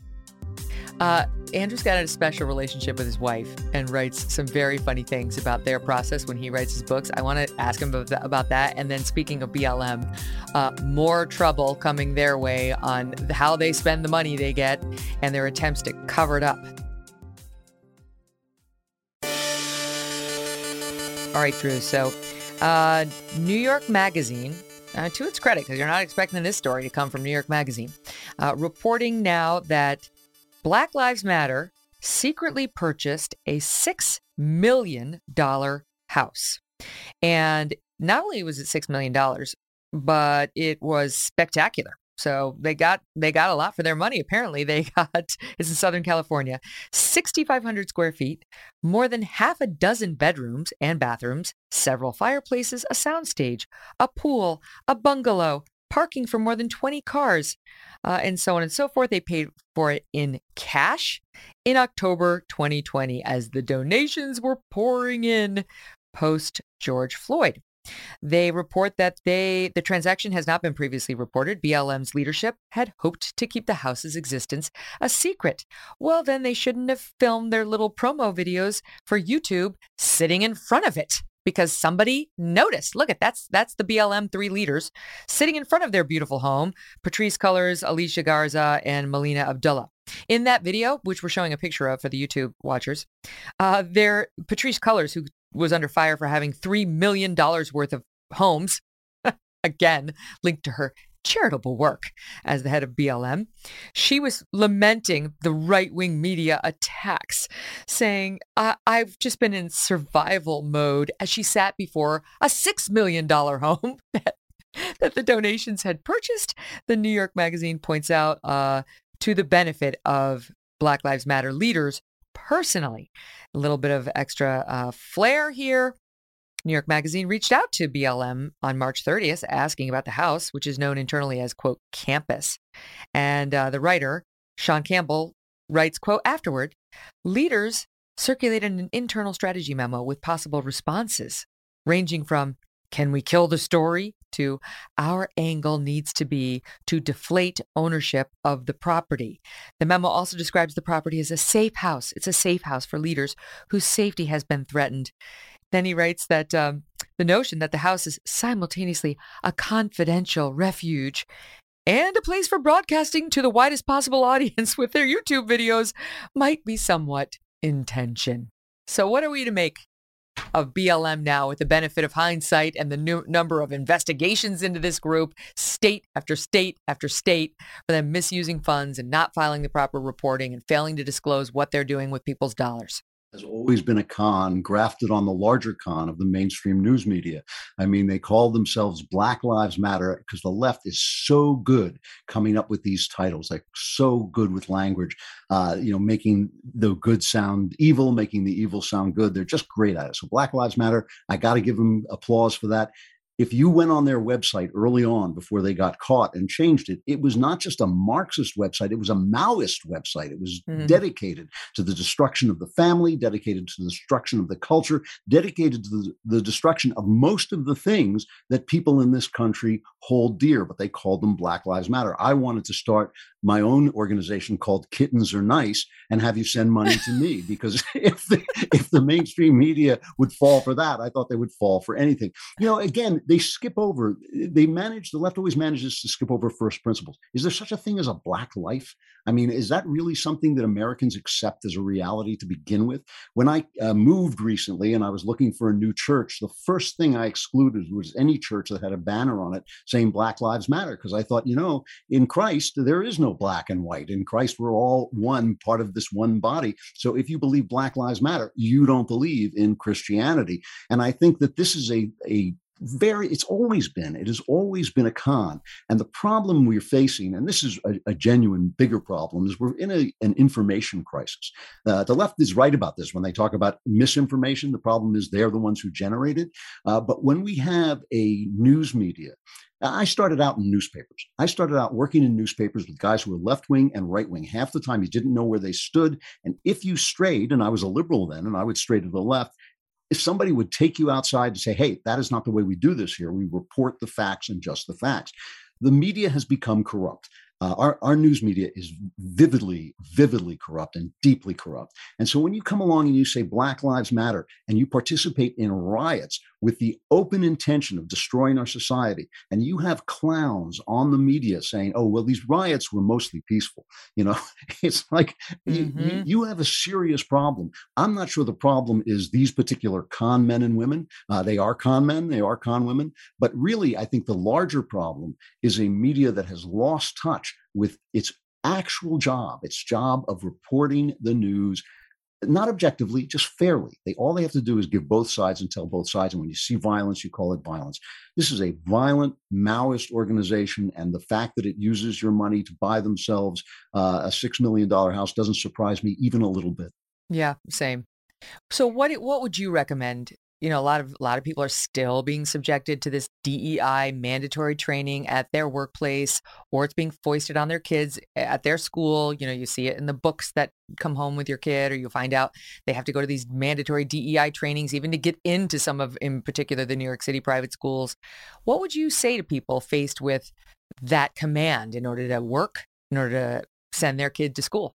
Uh, Andrew's got a special relationship with his wife and writes some very funny things about their process when he writes his books. I want to ask him about that. And then, speaking of BLM, uh, more trouble coming their way on how they spend the money they get and their attempts to cover it up. All right, Drew. So, uh, New York Magazine uh, to its credit, because you're not expecting this story to come from New York Magazine, uh, reporting now that Black Lives Matter secretly purchased a $6 million house. And not only was it $6 million, but it was spectacular. So they got they got a lot for their money. Apparently, they got it's in Southern California, 6,500 square feet, more than half a dozen bedrooms and bathrooms, several fireplaces, a soundstage, a pool, a bungalow, parking for more than 20 cars, uh, and so on and so forth. They paid for it in cash in October 2020 as the donations were pouring in post George Floyd. They report that they the transaction has not been previously reported. BLM's leadership had hoped to keep the house's existence a secret. Well, then they shouldn't have filmed their little promo videos for YouTube sitting in front of it because somebody noticed. Look at that's that's the BLM three leaders sitting in front of their beautiful home, Patrisse Cullors, Alicia Garza, and Melina Abdullah. In that video, which we're showing a picture of for the YouTube watchers, uh, there Patrisse Cullors, who was under fire for having three million dollars worth of homes, again linked to her charitable work as the head of BLM. She was lamenting the right wing media attacks, saying, I- have just been in survival mode as she sat before a $6 million home that, that the donations had purchased. The New York Magazine points out uh, to the benefit of Black Lives Matter leaders personally. A little bit of extra uh, flair here. New York Magazine reached out to BLM on March 30th asking about the house, which is known internally as, quote, campus. And uh, the writer, Sean Campbell, writes, quote, afterward, leaders circulated an internal strategy memo with possible responses, ranging from, can we kill the story? to our angle needs to be to deflate ownership of the property. The memo also describes the property as a safe house. It's a safe house for leaders whose safety has been threatened. Then he writes that um, the notion that the house is simultaneously a confidential refuge and a place for broadcasting to the widest possible audience with their YouTube videos might be somewhat in tension. So, what are we to make of BLM now with the benefit of hindsight and the new number of investigations into this group, state after state after state, for them misusing funds and not filing the proper reporting and failing to disclose what they're doing with people's dollars? Has always been a con grafted on the larger con of the mainstream news media. I mean, they call themselves Black Lives Matter because the left is so good coming up with these titles, like so good with language, uh, you know, making the good sound evil, making the evil sound good. They're just great at it. So Black Lives Matter, I got to give them applause for that if you went on their website early on before they got caught and changed it, it was not just a Marxist website, it was a Maoist website. It was mm-hmm. dedicated to the destruction of the family, dedicated to the destruction of the culture, dedicated to the, the destruction of most of the things that people in this country hold dear, but they called them Black Lives Matter. I wanted to start my own organization called Kittens Are Nice and have you send money to me because if the, if the mainstream media would fall for that, I thought they would fall for anything. You know, again, they skip over, they manage, the left always manages to skip over first principles. Is there such a thing as a black life? I mean, is that really something that Americans accept as a reality to begin with? When I uh, moved recently and I was looking for a new church, the first thing I excluded was any church that had a banner on it saying Black Lives Matter, because I thought, you know, in Christ, there is no black and white. In Christ, we're all one part of this one body. So if you believe Black Lives Matter, you don't believe in Christianity. And I think that this is a, a very it's always been it has always been a con and the problem we're facing and this is a, a genuine bigger problem is we're in a, an information crisis uh, the left is right about this when they talk about misinformation the problem is they're the ones who generate it uh, but when we have a news media I started out in newspapers. I started out working in newspapers with guys who were left wing and right wing. Half the time, you didn't know where they stood. And if you strayed, and I was a liberal then, and I would stray to the left, if somebody would take you outside and say, hey, that is not the way we do this here, we report the facts and just the facts. The media has become corrupt. Uh, our, our news media is vividly, vividly corrupt and deeply corrupt. And so when you come along and you say Black Lives Matter and you participate in riots with the open intention of destroying our society, and you have clowns on the media saying, oh, well, these riots were mostly peaceful, you know, it's like mm-hmm. you, you, have a serious problem. I'm not sure the problem is these particular con men and women. Uh, they are con men, they are con women. But really, I think the larger problem is a media that has lost touch with its actual job, its job of reporting the news, not objectively, just fairly. They all they have to do is give both sides and tell both sides. And when you see violence, you call it violence. This is a violent Maoist organization, and the fact that it uses your money to buy themselves uh, a six million dollar house doesn't surprise me even a little bit. Yeah, same. So what what would you recommend you know, a lot of a lot of people are still being subjected to this DEI mandatory training at their workplace, or it's being foisted on their kids at their school. You know, you see it in the books that come home with your kid, or you find out they have to go to these mandatory DEI trainings even to get into some of, in particular, the New York City private schools. What would you say to people faced with that command in order to work, in order to send their kid to school?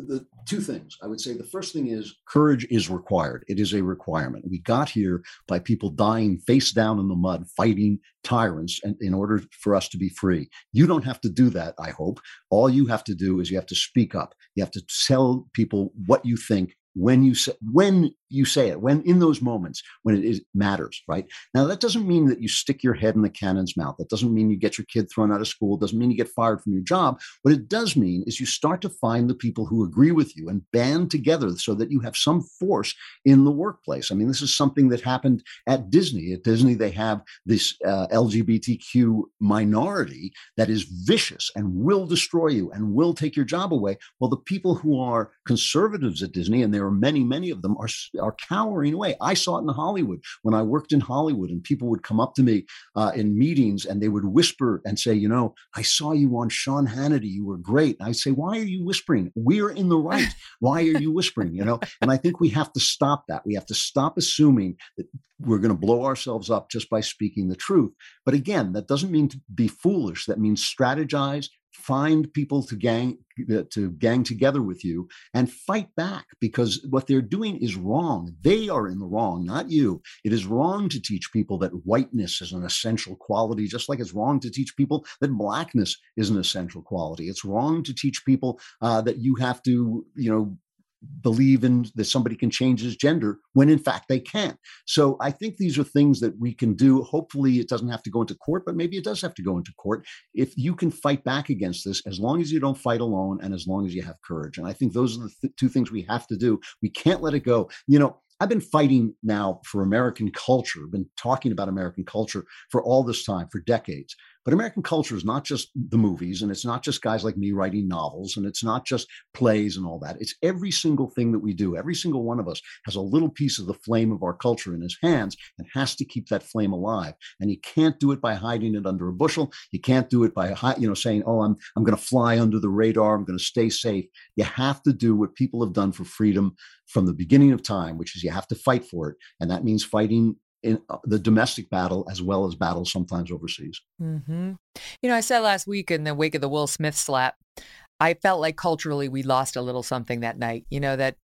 The two things I would say the first thing is courage is required. It is a requirement. We got here by people dying face down in the mud, fighting tyrants, and in order for us to be free. You don't have to do that, I hope. All you have to do is you have to speak up. You have to tell people what you think when you say when you say it when in those moments when it is, matters right? Now that doesn't mean that you stick your head in the cannon's mouth. That doesn't mean you get your kid thrown out of school. It doesn't mean you get fired from your job. What it does mean is you start to find the people who agree with you and band together so that you have some force in the workplace. I mean this is something that happened at disney. At disney they have this uh, lgbtq minority that is vicious and will destroy you and will take your job away. Well the people who are conservatives at disney and there are many many of them are are cowering away. I saw it in Hollywood when I worked in Hollywood, and people would come up to me uh, in meetings and they would whisper and say, "You know, I saw you on Sean Hannity. You were great." And I say, "Why are you whispering? We're in the right. Why are you whispering?" You know, and I think we have to stop that. We have to stop assuming that we're going to blow ourselves up just by speaking the truth. But again, that doesn't mean to be foolish. That means strategize find people to gang uh, to gang together with you and fight back because what they're doing is wrong. They are in the wrong not you. It is wrong to teach people that whiteness is an essential quality just like it's wrong to teach people that blackness is an essential quality. It's wrong to teach people uh, that you have to you know believe in that somebody can change his gender when in fact they can't. So I think these are things that we can do. Hopefully, it doesn't have to go into court, but maybe it does have to go into court. If you can fight back against this, as long as you don't fight alone and as long as you have courage. And I think those are the th- two things we have to do. We can't let it go. You know, I've been fighting now for American culture, been talking about American culture for all this time, for decades. But American culture is not just the movies, and it's not just guys like me writing novels, and it's not just plays and all that. It's every single thing that we do. Every single one of us has a little piece of the flame of our culture in his hands and has to keep that flame alive. And you can't do it by hiding it under a bushel. You can't do it by you know saying, "Oh, I'm I'm going to fly under the radar. I'm going to stay safe." You have to do what people have done for freedom from the beginning of time, which is you have to fight for it, and that means fighting in uh, the domestic battle as well as battles sometimes overseas. Mm-hmm. You know, I said last week in the wake of the Will Smith slap, I felt like culturally we lost a little something that night. You know that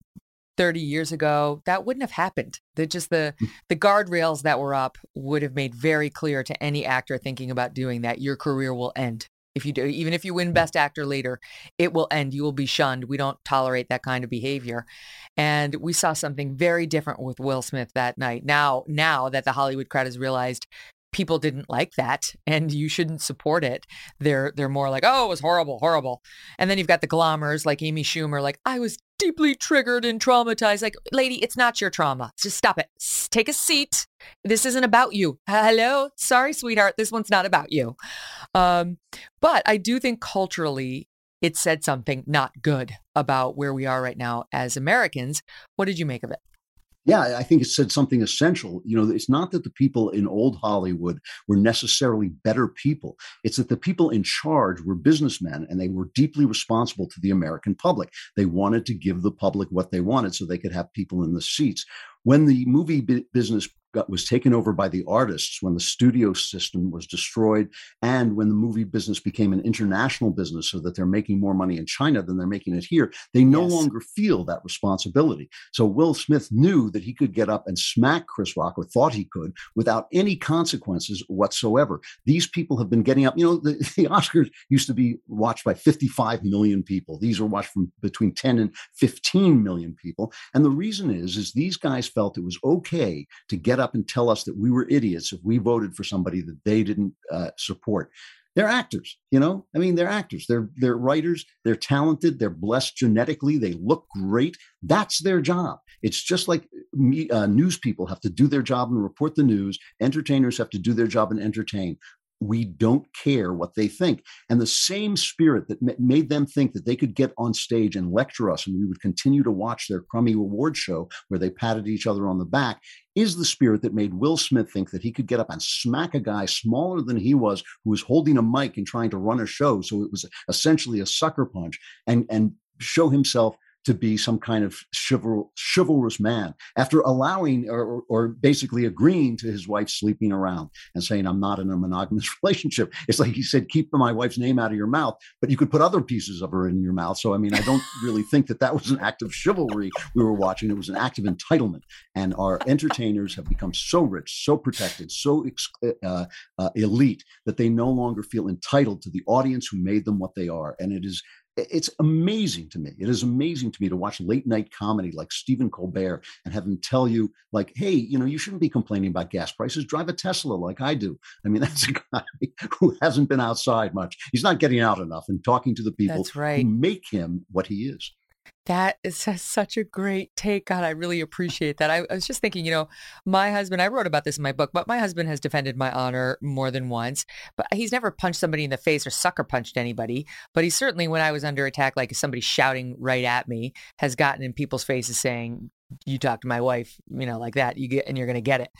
30 years ago that wouldn't have happened. That just the mm. the guardrails that were up would have made very clear to any actor thinking about doing that your career will end if you do even if you win best actor later it will end you will be shunned we don't tolerate that kind of behavior. And we saw something very different with will smith that night now now that the hollywood crowd has realized people didn't like that and you shouldn't support it they're they're more like oh it was horrible horrible. And then you've got the glommers like amy schumer like i was deeply triggered and traumatized like lady it's not your trauma. Just stop it. Take a seat. This isn't about you. Hello? Sorry sweetheart. This one's not about you. Um, but i do think culturally it said something not good about where we are right now as americans. What did you make of it yeah, I think it said something essential. You know, it's not that the people in old Hollywood were necessarily better people. It's that the people in charge were businessmen and they were deeply responsible to the American public. They wanted to give the public what they wanted so they could have people in the seats. When the movie business got, was taken over by the artists when the studio system was destroyed and when the movie business became an international business so that they're making more money in China than they're making it here, they no yes. longer feel that responsibility. So Will Smith knew that he could get up and smack Chris Rock or thought he could without any consequences whatsoever. These people have been getting up, you know, the, the Oscars used to be watched by 55 million people. These are watched from between 10 and 15 million people. And the reason is, is these guys felt it was okay to get up up and tell us that we were idiots if we voted for somebody that they didn't uh, support. They're actors, you know. I mean, they're actors. They're they're writers. They're talented. They're blessed genetically. They look great. That's their job. It's just like me, uh, news people have to do their job and report the news. Entertainers have to do their job and entertain we don't care what they think. And the same spirit that made them think that they could get on stage and lecture us and we would continue to watch their crummy award show where they patted each other on the back is the spirit that made Will Smith think that he could get up and smack a guy smaller than he was who was holding a mic and trying to run a show. So it was essentially a sucker punch and, and show himself to be some kind of chival- chivalrous man after allowing or, or, basically agreeing to his wife sleeping around and saying, I'm not in a monogamous relationship. It's like he said, keep my wife's name out of your mouth, but you could put other pieces of her in your mouth. So, I mean, I don't really think that that was an act of chivalry we were watching. It was an act of entitlement. And our entertainers have become so rich, so protected, so uh, uh, elite that they no longer feel entitled to the audience who made them what they are. And it is it's amazing to me. It is amazing to me to watch late night comedy like Stephen Colbert and have him tell you, like, hey, you know, you shouldn't be complaining about gas prices. Drive a Tesla like I do. I mean, that's a guy who hasn't been outside much. He's not getting out enough and talking to the people that's right. who make him what he is. That is such a great take. God, I really appreciate that. I, I, was just thinking, you know, my husband, I wrote about this in my book, but my husband has defended my honor more than once, but he's never punched somebody in the face or sucker punched anybody. But he certainly, when I was under attack, like somebody shouting right at me, has gotten in people's faces saying, you talk to my wife, you know, like that, you get, and you're going to get it.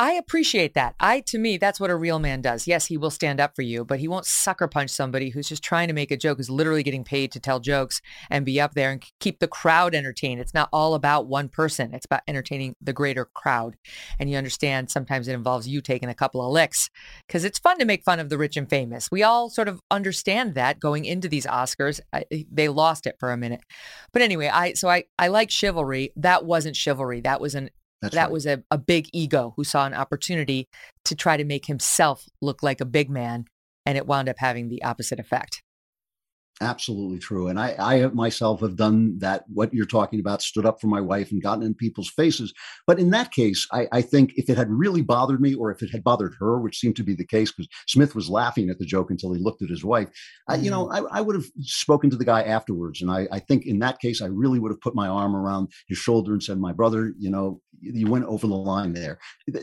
I appreciate that. I, to me, that's what a real man does. Yes, he will stand up for you, but he won't sucker punch somebody who's just trying to make a joke, who's literally getting paid to tell jokes and be up there and keep the crowd entertained. It's not all about one person. It's about entertaining the greater crowd. And you understand sometimes it involves you taking a couple of licks because it's fun to make fun of the rich and famous. We all sort of understand that going into these Oscars. I, eh, they lost it for a minute. But anyway, I so I I like chivalry. That wasn't chivalry. That was an that's that right. was a, a big ego who saw an opportunity to try to make himself look like a big man, and it wound up having the opposite effect. Absolutely true. And I, I myself have done that, what you're talking about, stood up for my wife and gotten in people's faces. But in that case, I, I think if it had really bothered me or if it had bothered her, which seemed to be the case because Smith was laughing at the joke until he looked at his wife. I, you know, mm-hmm. I, I, would have spoken to the guy afterwards. And I, I think in that case, I really would have put my arm around his shoulder and said, my brother, you know, you went over the line there.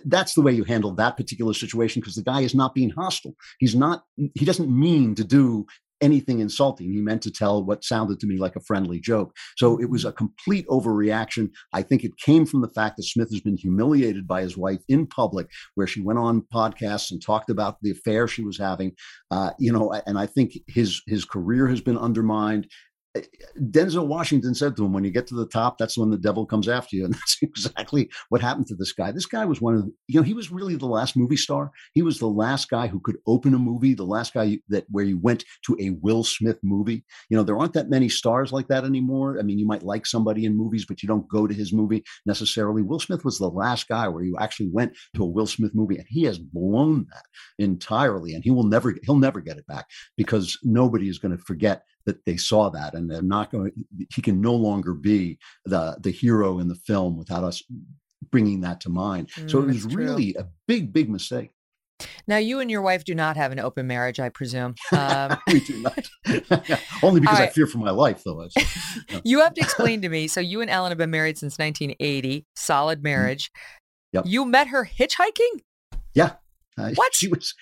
That's the way you handle that particular situation because the guy is not being hostile. He's not, he doesn't mean to do anything insulting. He meant to tell what sounded to me like a friendly joke. So it was mm-hmm. a complete overreaction. I think it came from the fact that Smith has been humiliated by his wife in public, where she went on podcasts and talked about the affair she was having. Uh, you know, and I think his his career has been undermined. Denzel Washington said to him, "When you get to the top, that's when the devil comes after you," and that's exactly what happened to this guy. This guy was one of, the, you know, he was really the last movie star. He was the last guy who could open a movie, the last guy that where you went to a Will Smith movie. You know, there aren't that many stars like that anymore. I mean, you might like somebody in movies, but you don't go to his movie necessarily. Will Smith was the last guy where you actually went to a Will Smith movie, and he has blown that entirely, and he will never, he'll never get it back because nobody is going to forget that they saw that and they're not going he can no longer be the the hero in the film without us bringing that to mind. Mm, so it was really a big big mistake. Now you and your wife do not have an open marriage i presume. Um, we do not. Only because right. i fear for my life though you have to explain to me. So you and ellen have been married since 1980 solid mm-hmm. marriage. Yep. you met her hitchhiking? Yeah. Uh, what? she was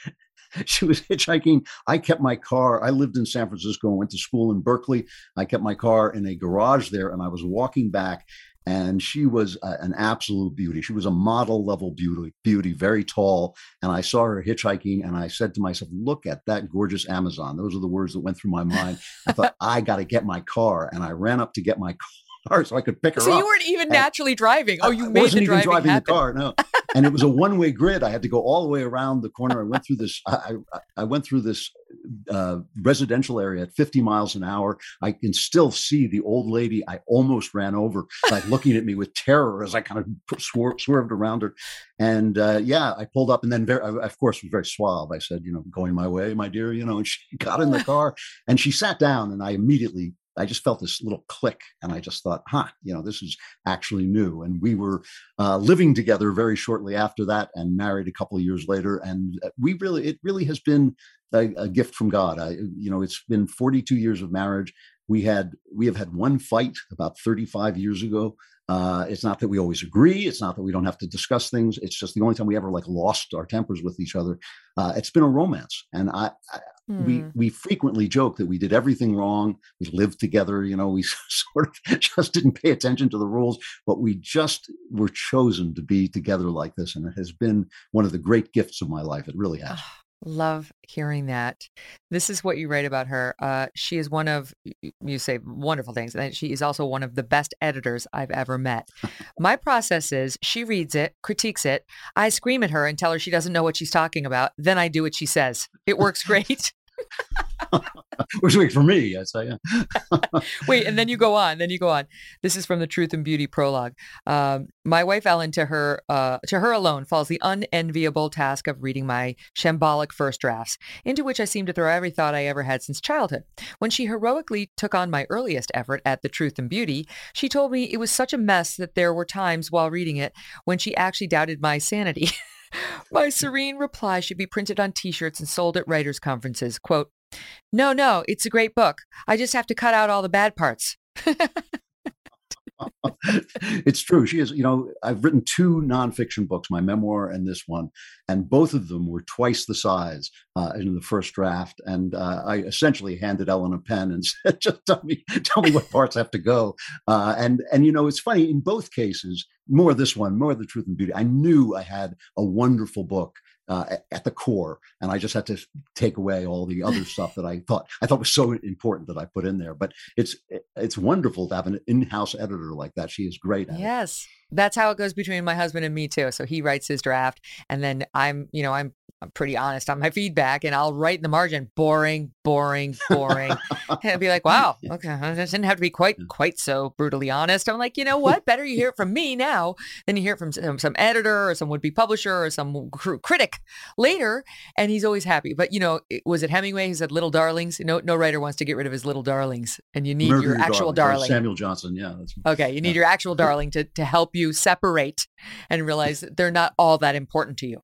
she was hitchhiking. I kept my car. I lived in San Francisco and went to school in Berkeley. I kept my car in a garage there, and I was walking back. And she was a, an absolute beauty. She was a model level beauty, beauty, very tall. And I saw her hitchhiking, and I said to myself, "Look at that gorgeous Amazon." Those are the words that went through my mind. I thought, "I got to get my car," and I ran up to get my car so I could pick her so up. So you weren't even naturally driving. Oh, you I made wasn't the driving even driving happen. the car. No, and it was a one way grid. I had to go all the way around the corner. I went through this. I, I, I went through this uh, residential area at 50 miles an hour. I can still see the old lady I almost ran over, like looking at me with terror as I kind of swerved around her. And uh, yeah, I pulled up, and then very, of course, was very suave. I said, "You know, going my way, my dear." You know, and she got in the car and she sat down, and I immediately I just felt this little click, and I just thought, huh, you know, this is actually new. And we were uh, living together very shortly after that, and married a couple of years later. And uh, we really, it really has been a, a gift from God. I, you know, it's been 42 years of marriage. We had we have had one fight about 35 years ago. Uh, it's not that we always agree. It's not that we don't have to discuss things. It's just the only time we ever like lost our tempers with each other. Uh, it's been a romance, and I, I we hmm. we frequently joke that we did everything wrong. We lived together, you know. We sort of just didn't pay attention to the rules, but we just were chosen to be together like this, and it has been one of the great gifts of my life. It really has. Love hearing that. This is what you write about her. Uh, she is one of, you say wonderful things, and she is also one of the best editors I've ever met. My process is she reads it, critiques it. I scream at her and tell her she doesn't know what she's talking about. Then I do what she says. It works great. Which week for me, I say. Yeah. Wait, and then you go on. Then you go on. This is from the Truth and Beauty prologue. Um, my wife Ellen, to her, uh, to her alone, falls the unenviable task of reading my shambolic first drafts, into which I seem to throw every thought I ever had since childhood. When she heroically took on my earliest effort at the Truth and Beauty, she told me it was such a mess that there were times while reading it when she actually doubted my sanity. My serene reply should be printed on t-shirts and sold at writers' conferences. Quote, no, no, it's a great book. I just have to cut out all the bad parts. it's true. She is, you know, I've written two nonfiction books, my memoir and this one, and both of them were twice the size uh, in the first draft. And uh, I essentially handed Ellen a pen and said, "Just tell me, tell me what parts have to go." Uh, and and you know, it's funny in both cases. More this one, more the truth and beauty. I knew I had a wonderful book uh, at the core, and I just had to take away all the other stuff that I thought I thought was so important that I put in there. But it's it's wonderful to have an in-house editor like that. She is great. yes. It. That's how it goes between my husband and me too. So he writes his draft, and then I'm, you know, I'm I'm pretty honest on my feedback and I'll write in the margin, boring, boring, boring. and I'll be like, wow, okay. I didn't have to be quite, quite so brutally honest. I'm like, you know what? Better you hear it from me now than you hear it from some, um, some editor or some would be publisher or some cr- critic later. And he's always happy. But, you know, was it Hemingway who said little darlings? No, no writer wants to get rid of his little darlings. And you need Murder your actual darling. Samuel Johnson. Yeah. okay. You need yeah. your actual darling to, to help you separate and realize that they're not all that important to you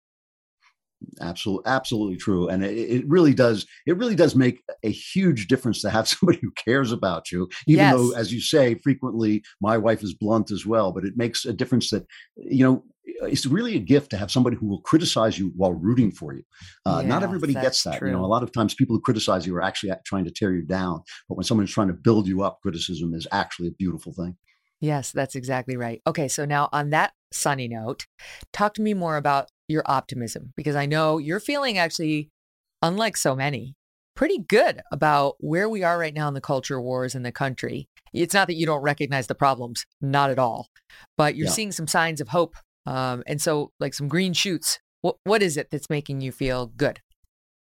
absolutely absolutely true and it, it, really does it really does make a huge difference to have somebody who cares about you even yes. though as you say frequently my wife is blunt as well but it makes a difference that you know it's really a gift to have somebody who will criticize you while rooting for you. Uh, yes, not everybody gets that. True. You know, a lot of times people who criticize you are actually trying to tear you down. But when someone's trying to build you up, criticism is actually a beautiful thing. Yes, that's exactly right. Okay, so now on that sunny note, talk to me more about your optimism because I know you're feeling actually, unlike so many, pretty good about where we are right now in the culture wars in the country. It's not that you don't recognize the problems, not at all, but you're yeah. seeing some signs of hope. Um, and so, like some green shoots. What, what is it that's making you feel good?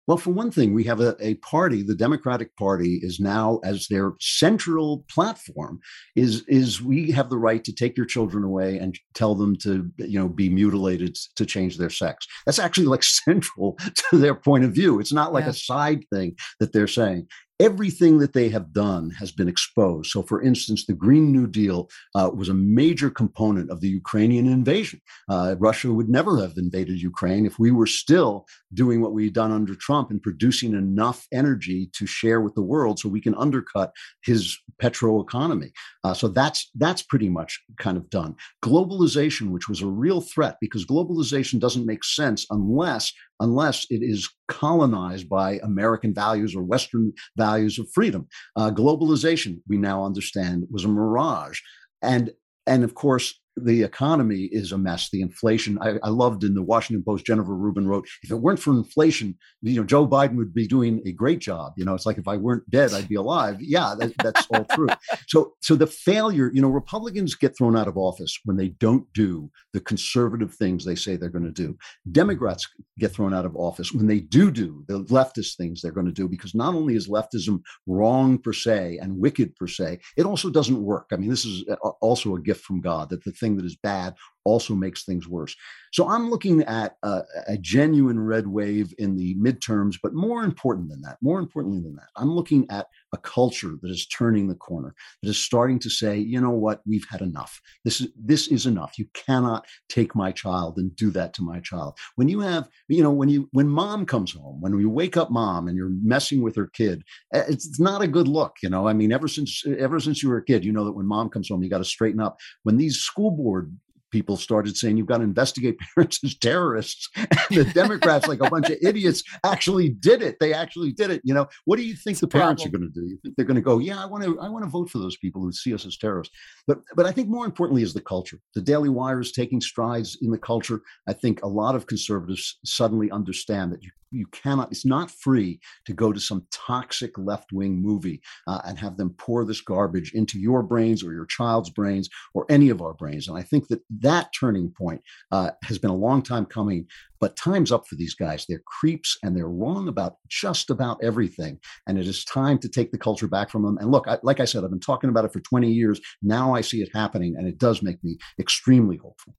Well, for one thing, we have a, a party. The Democratic Party is now, as their central platform, is is we have the right to take your children away and tell them to, you know, be mutilated to change their sex. That's actually like central to their point of view. It's not like yeah. a side thing that they're saying everything that they have done has been exposed. So, for instance, the Green New Deal uh, was a major component of the Ukrainian invasion. Uh, Russia would never have invaded Ukraine if we were still doing what we've done under Trump and producing enough energy to share with the world so we can undercut his petro economy. Uh, so that's that's pretty much kind of done. Globalization, which was a real threat, because globalization doesn't make sense unless unless it is colonized by American values or Western values of freedom. Uh, globalization, we now understand, was a mirage. And, and of course, the economy is a mess. The inflation, I, I, loved in the Washington Post, Jennifer Rubin wrote, if it weren't for inflation, you know, Joe Biden would be doing a great job. You know, it's like if I weren't dead, I'd be alive. Yeah, that, that's all true. So, so the failure, you know, Republicans get thrown out of office when they don't do the conservative things they say they're going to do. Democrats get thrown out of office when they do do the leftist things they're going to do, because not only is leftism wrong per se and wicked per se, it also doesn't work. I mean, this is uh, also a gift from God that the thing that is bad also makes things worse. So I'm looking at a, a, genuine red wave in the midterms, but more important than that, more importantly than that, I'm looking at a culture that is turning the corner, that is starting to say, you know what, we've had enough. This is this is enough. You cannot take my child and do that to my child. When you have, you know, when you when mom comes home, when you wake up mom and you're messing with her kid, eh, it's, it's not a good look. You know, I mean, ever since ever since you were a kid, you know that when mom comes home, you got to straighten up. When these school board people started saying you've got to investigate parents as terrorists. And the Democrats, like a bunch of idiots, actually did it. They actually did it. You know, what do you think it's the parents problem. are going to do? You think they're going to go, yeah, I want to, I want to vote for those people who see us as terrorists. But, but I think more importantly is the culture. The Daily Wire is taking strides in the culture. I think a lot of conservatives suddenly understand that you you cannot it's not free to go to some toxic left-wing movie uh, and have them pour this garbage into your brains or your child's brains or any of our brains. And i think that that turning point uh, has been a long time coming but time's up for these guys. They're creeps and they're wrong about just about everything. And it is time to take the culture back from them. And look I, like i said i've been talking about it for 20 years. Now i see it happening and it does make me extremely hopeful.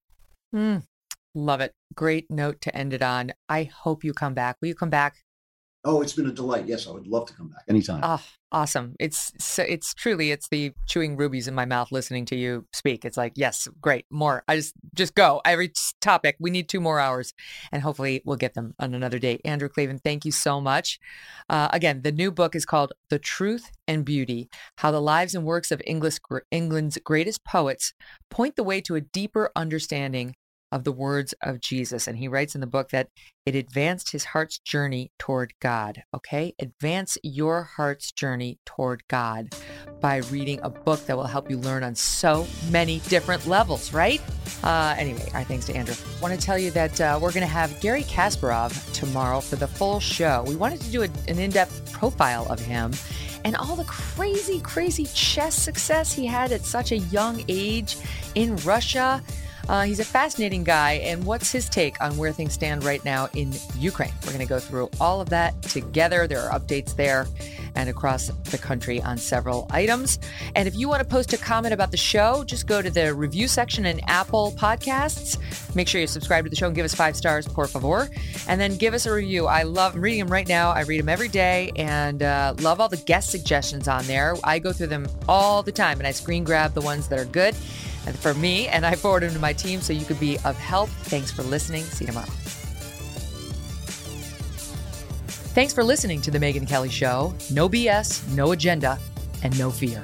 Mm, Love it. Great note to end it on. I hope you come back. Will you come back? Oh, it's been a delight. Yes, I would love to come back anytime. Oh, awesome. It's so it's truly it's the chewing rubies in my mouth listening to you speak. It's like, yes, great. More. I just just go. Every topic, we need two more hours and hopefully we'll get them on another day. Andrew Klavan, thank you so much. Uh, again, the new book is called The Truth and Beauty: How the Lives and Works of English England's Greatest Poets Point the Way to a Deeper Understanding of the words of Jesus. And he writes in the book that it advanced his heart's journey toward God. Okay? Advance your heart's journey toward God by reading a book that will help you learn on so many different levels, right? Uh, anyway, our thanks to Andrew. I want to tell you that uh, we're going to have Garry Kasparov tomorrow for the full show. We wanted to do a, an in depth profile of him and all the crazy, crazy chess success he had at such a young age in Russia. Uh, he's a fascinating guy, and what's his take on where things stand right now in Ukraine? We're going to go through all of that together. There are updates there and across the country on several items. And if you want to post a comment about the show, just go to the review section in Apple Podcasts. Make sure you subscribe to the show and give us five stars, por favor. And then give us a review. I love I'm reading them right now. I read them every day and uh, love all the guest suggestions on there. I go through them all the time and I screen grab the ones that are good for me, and I forward them to my team so you could be of help. Thanks for listening. See you tomorrow. Thanks for listening to The Megyn Kelly Show. No BS, no agenda, and no fear.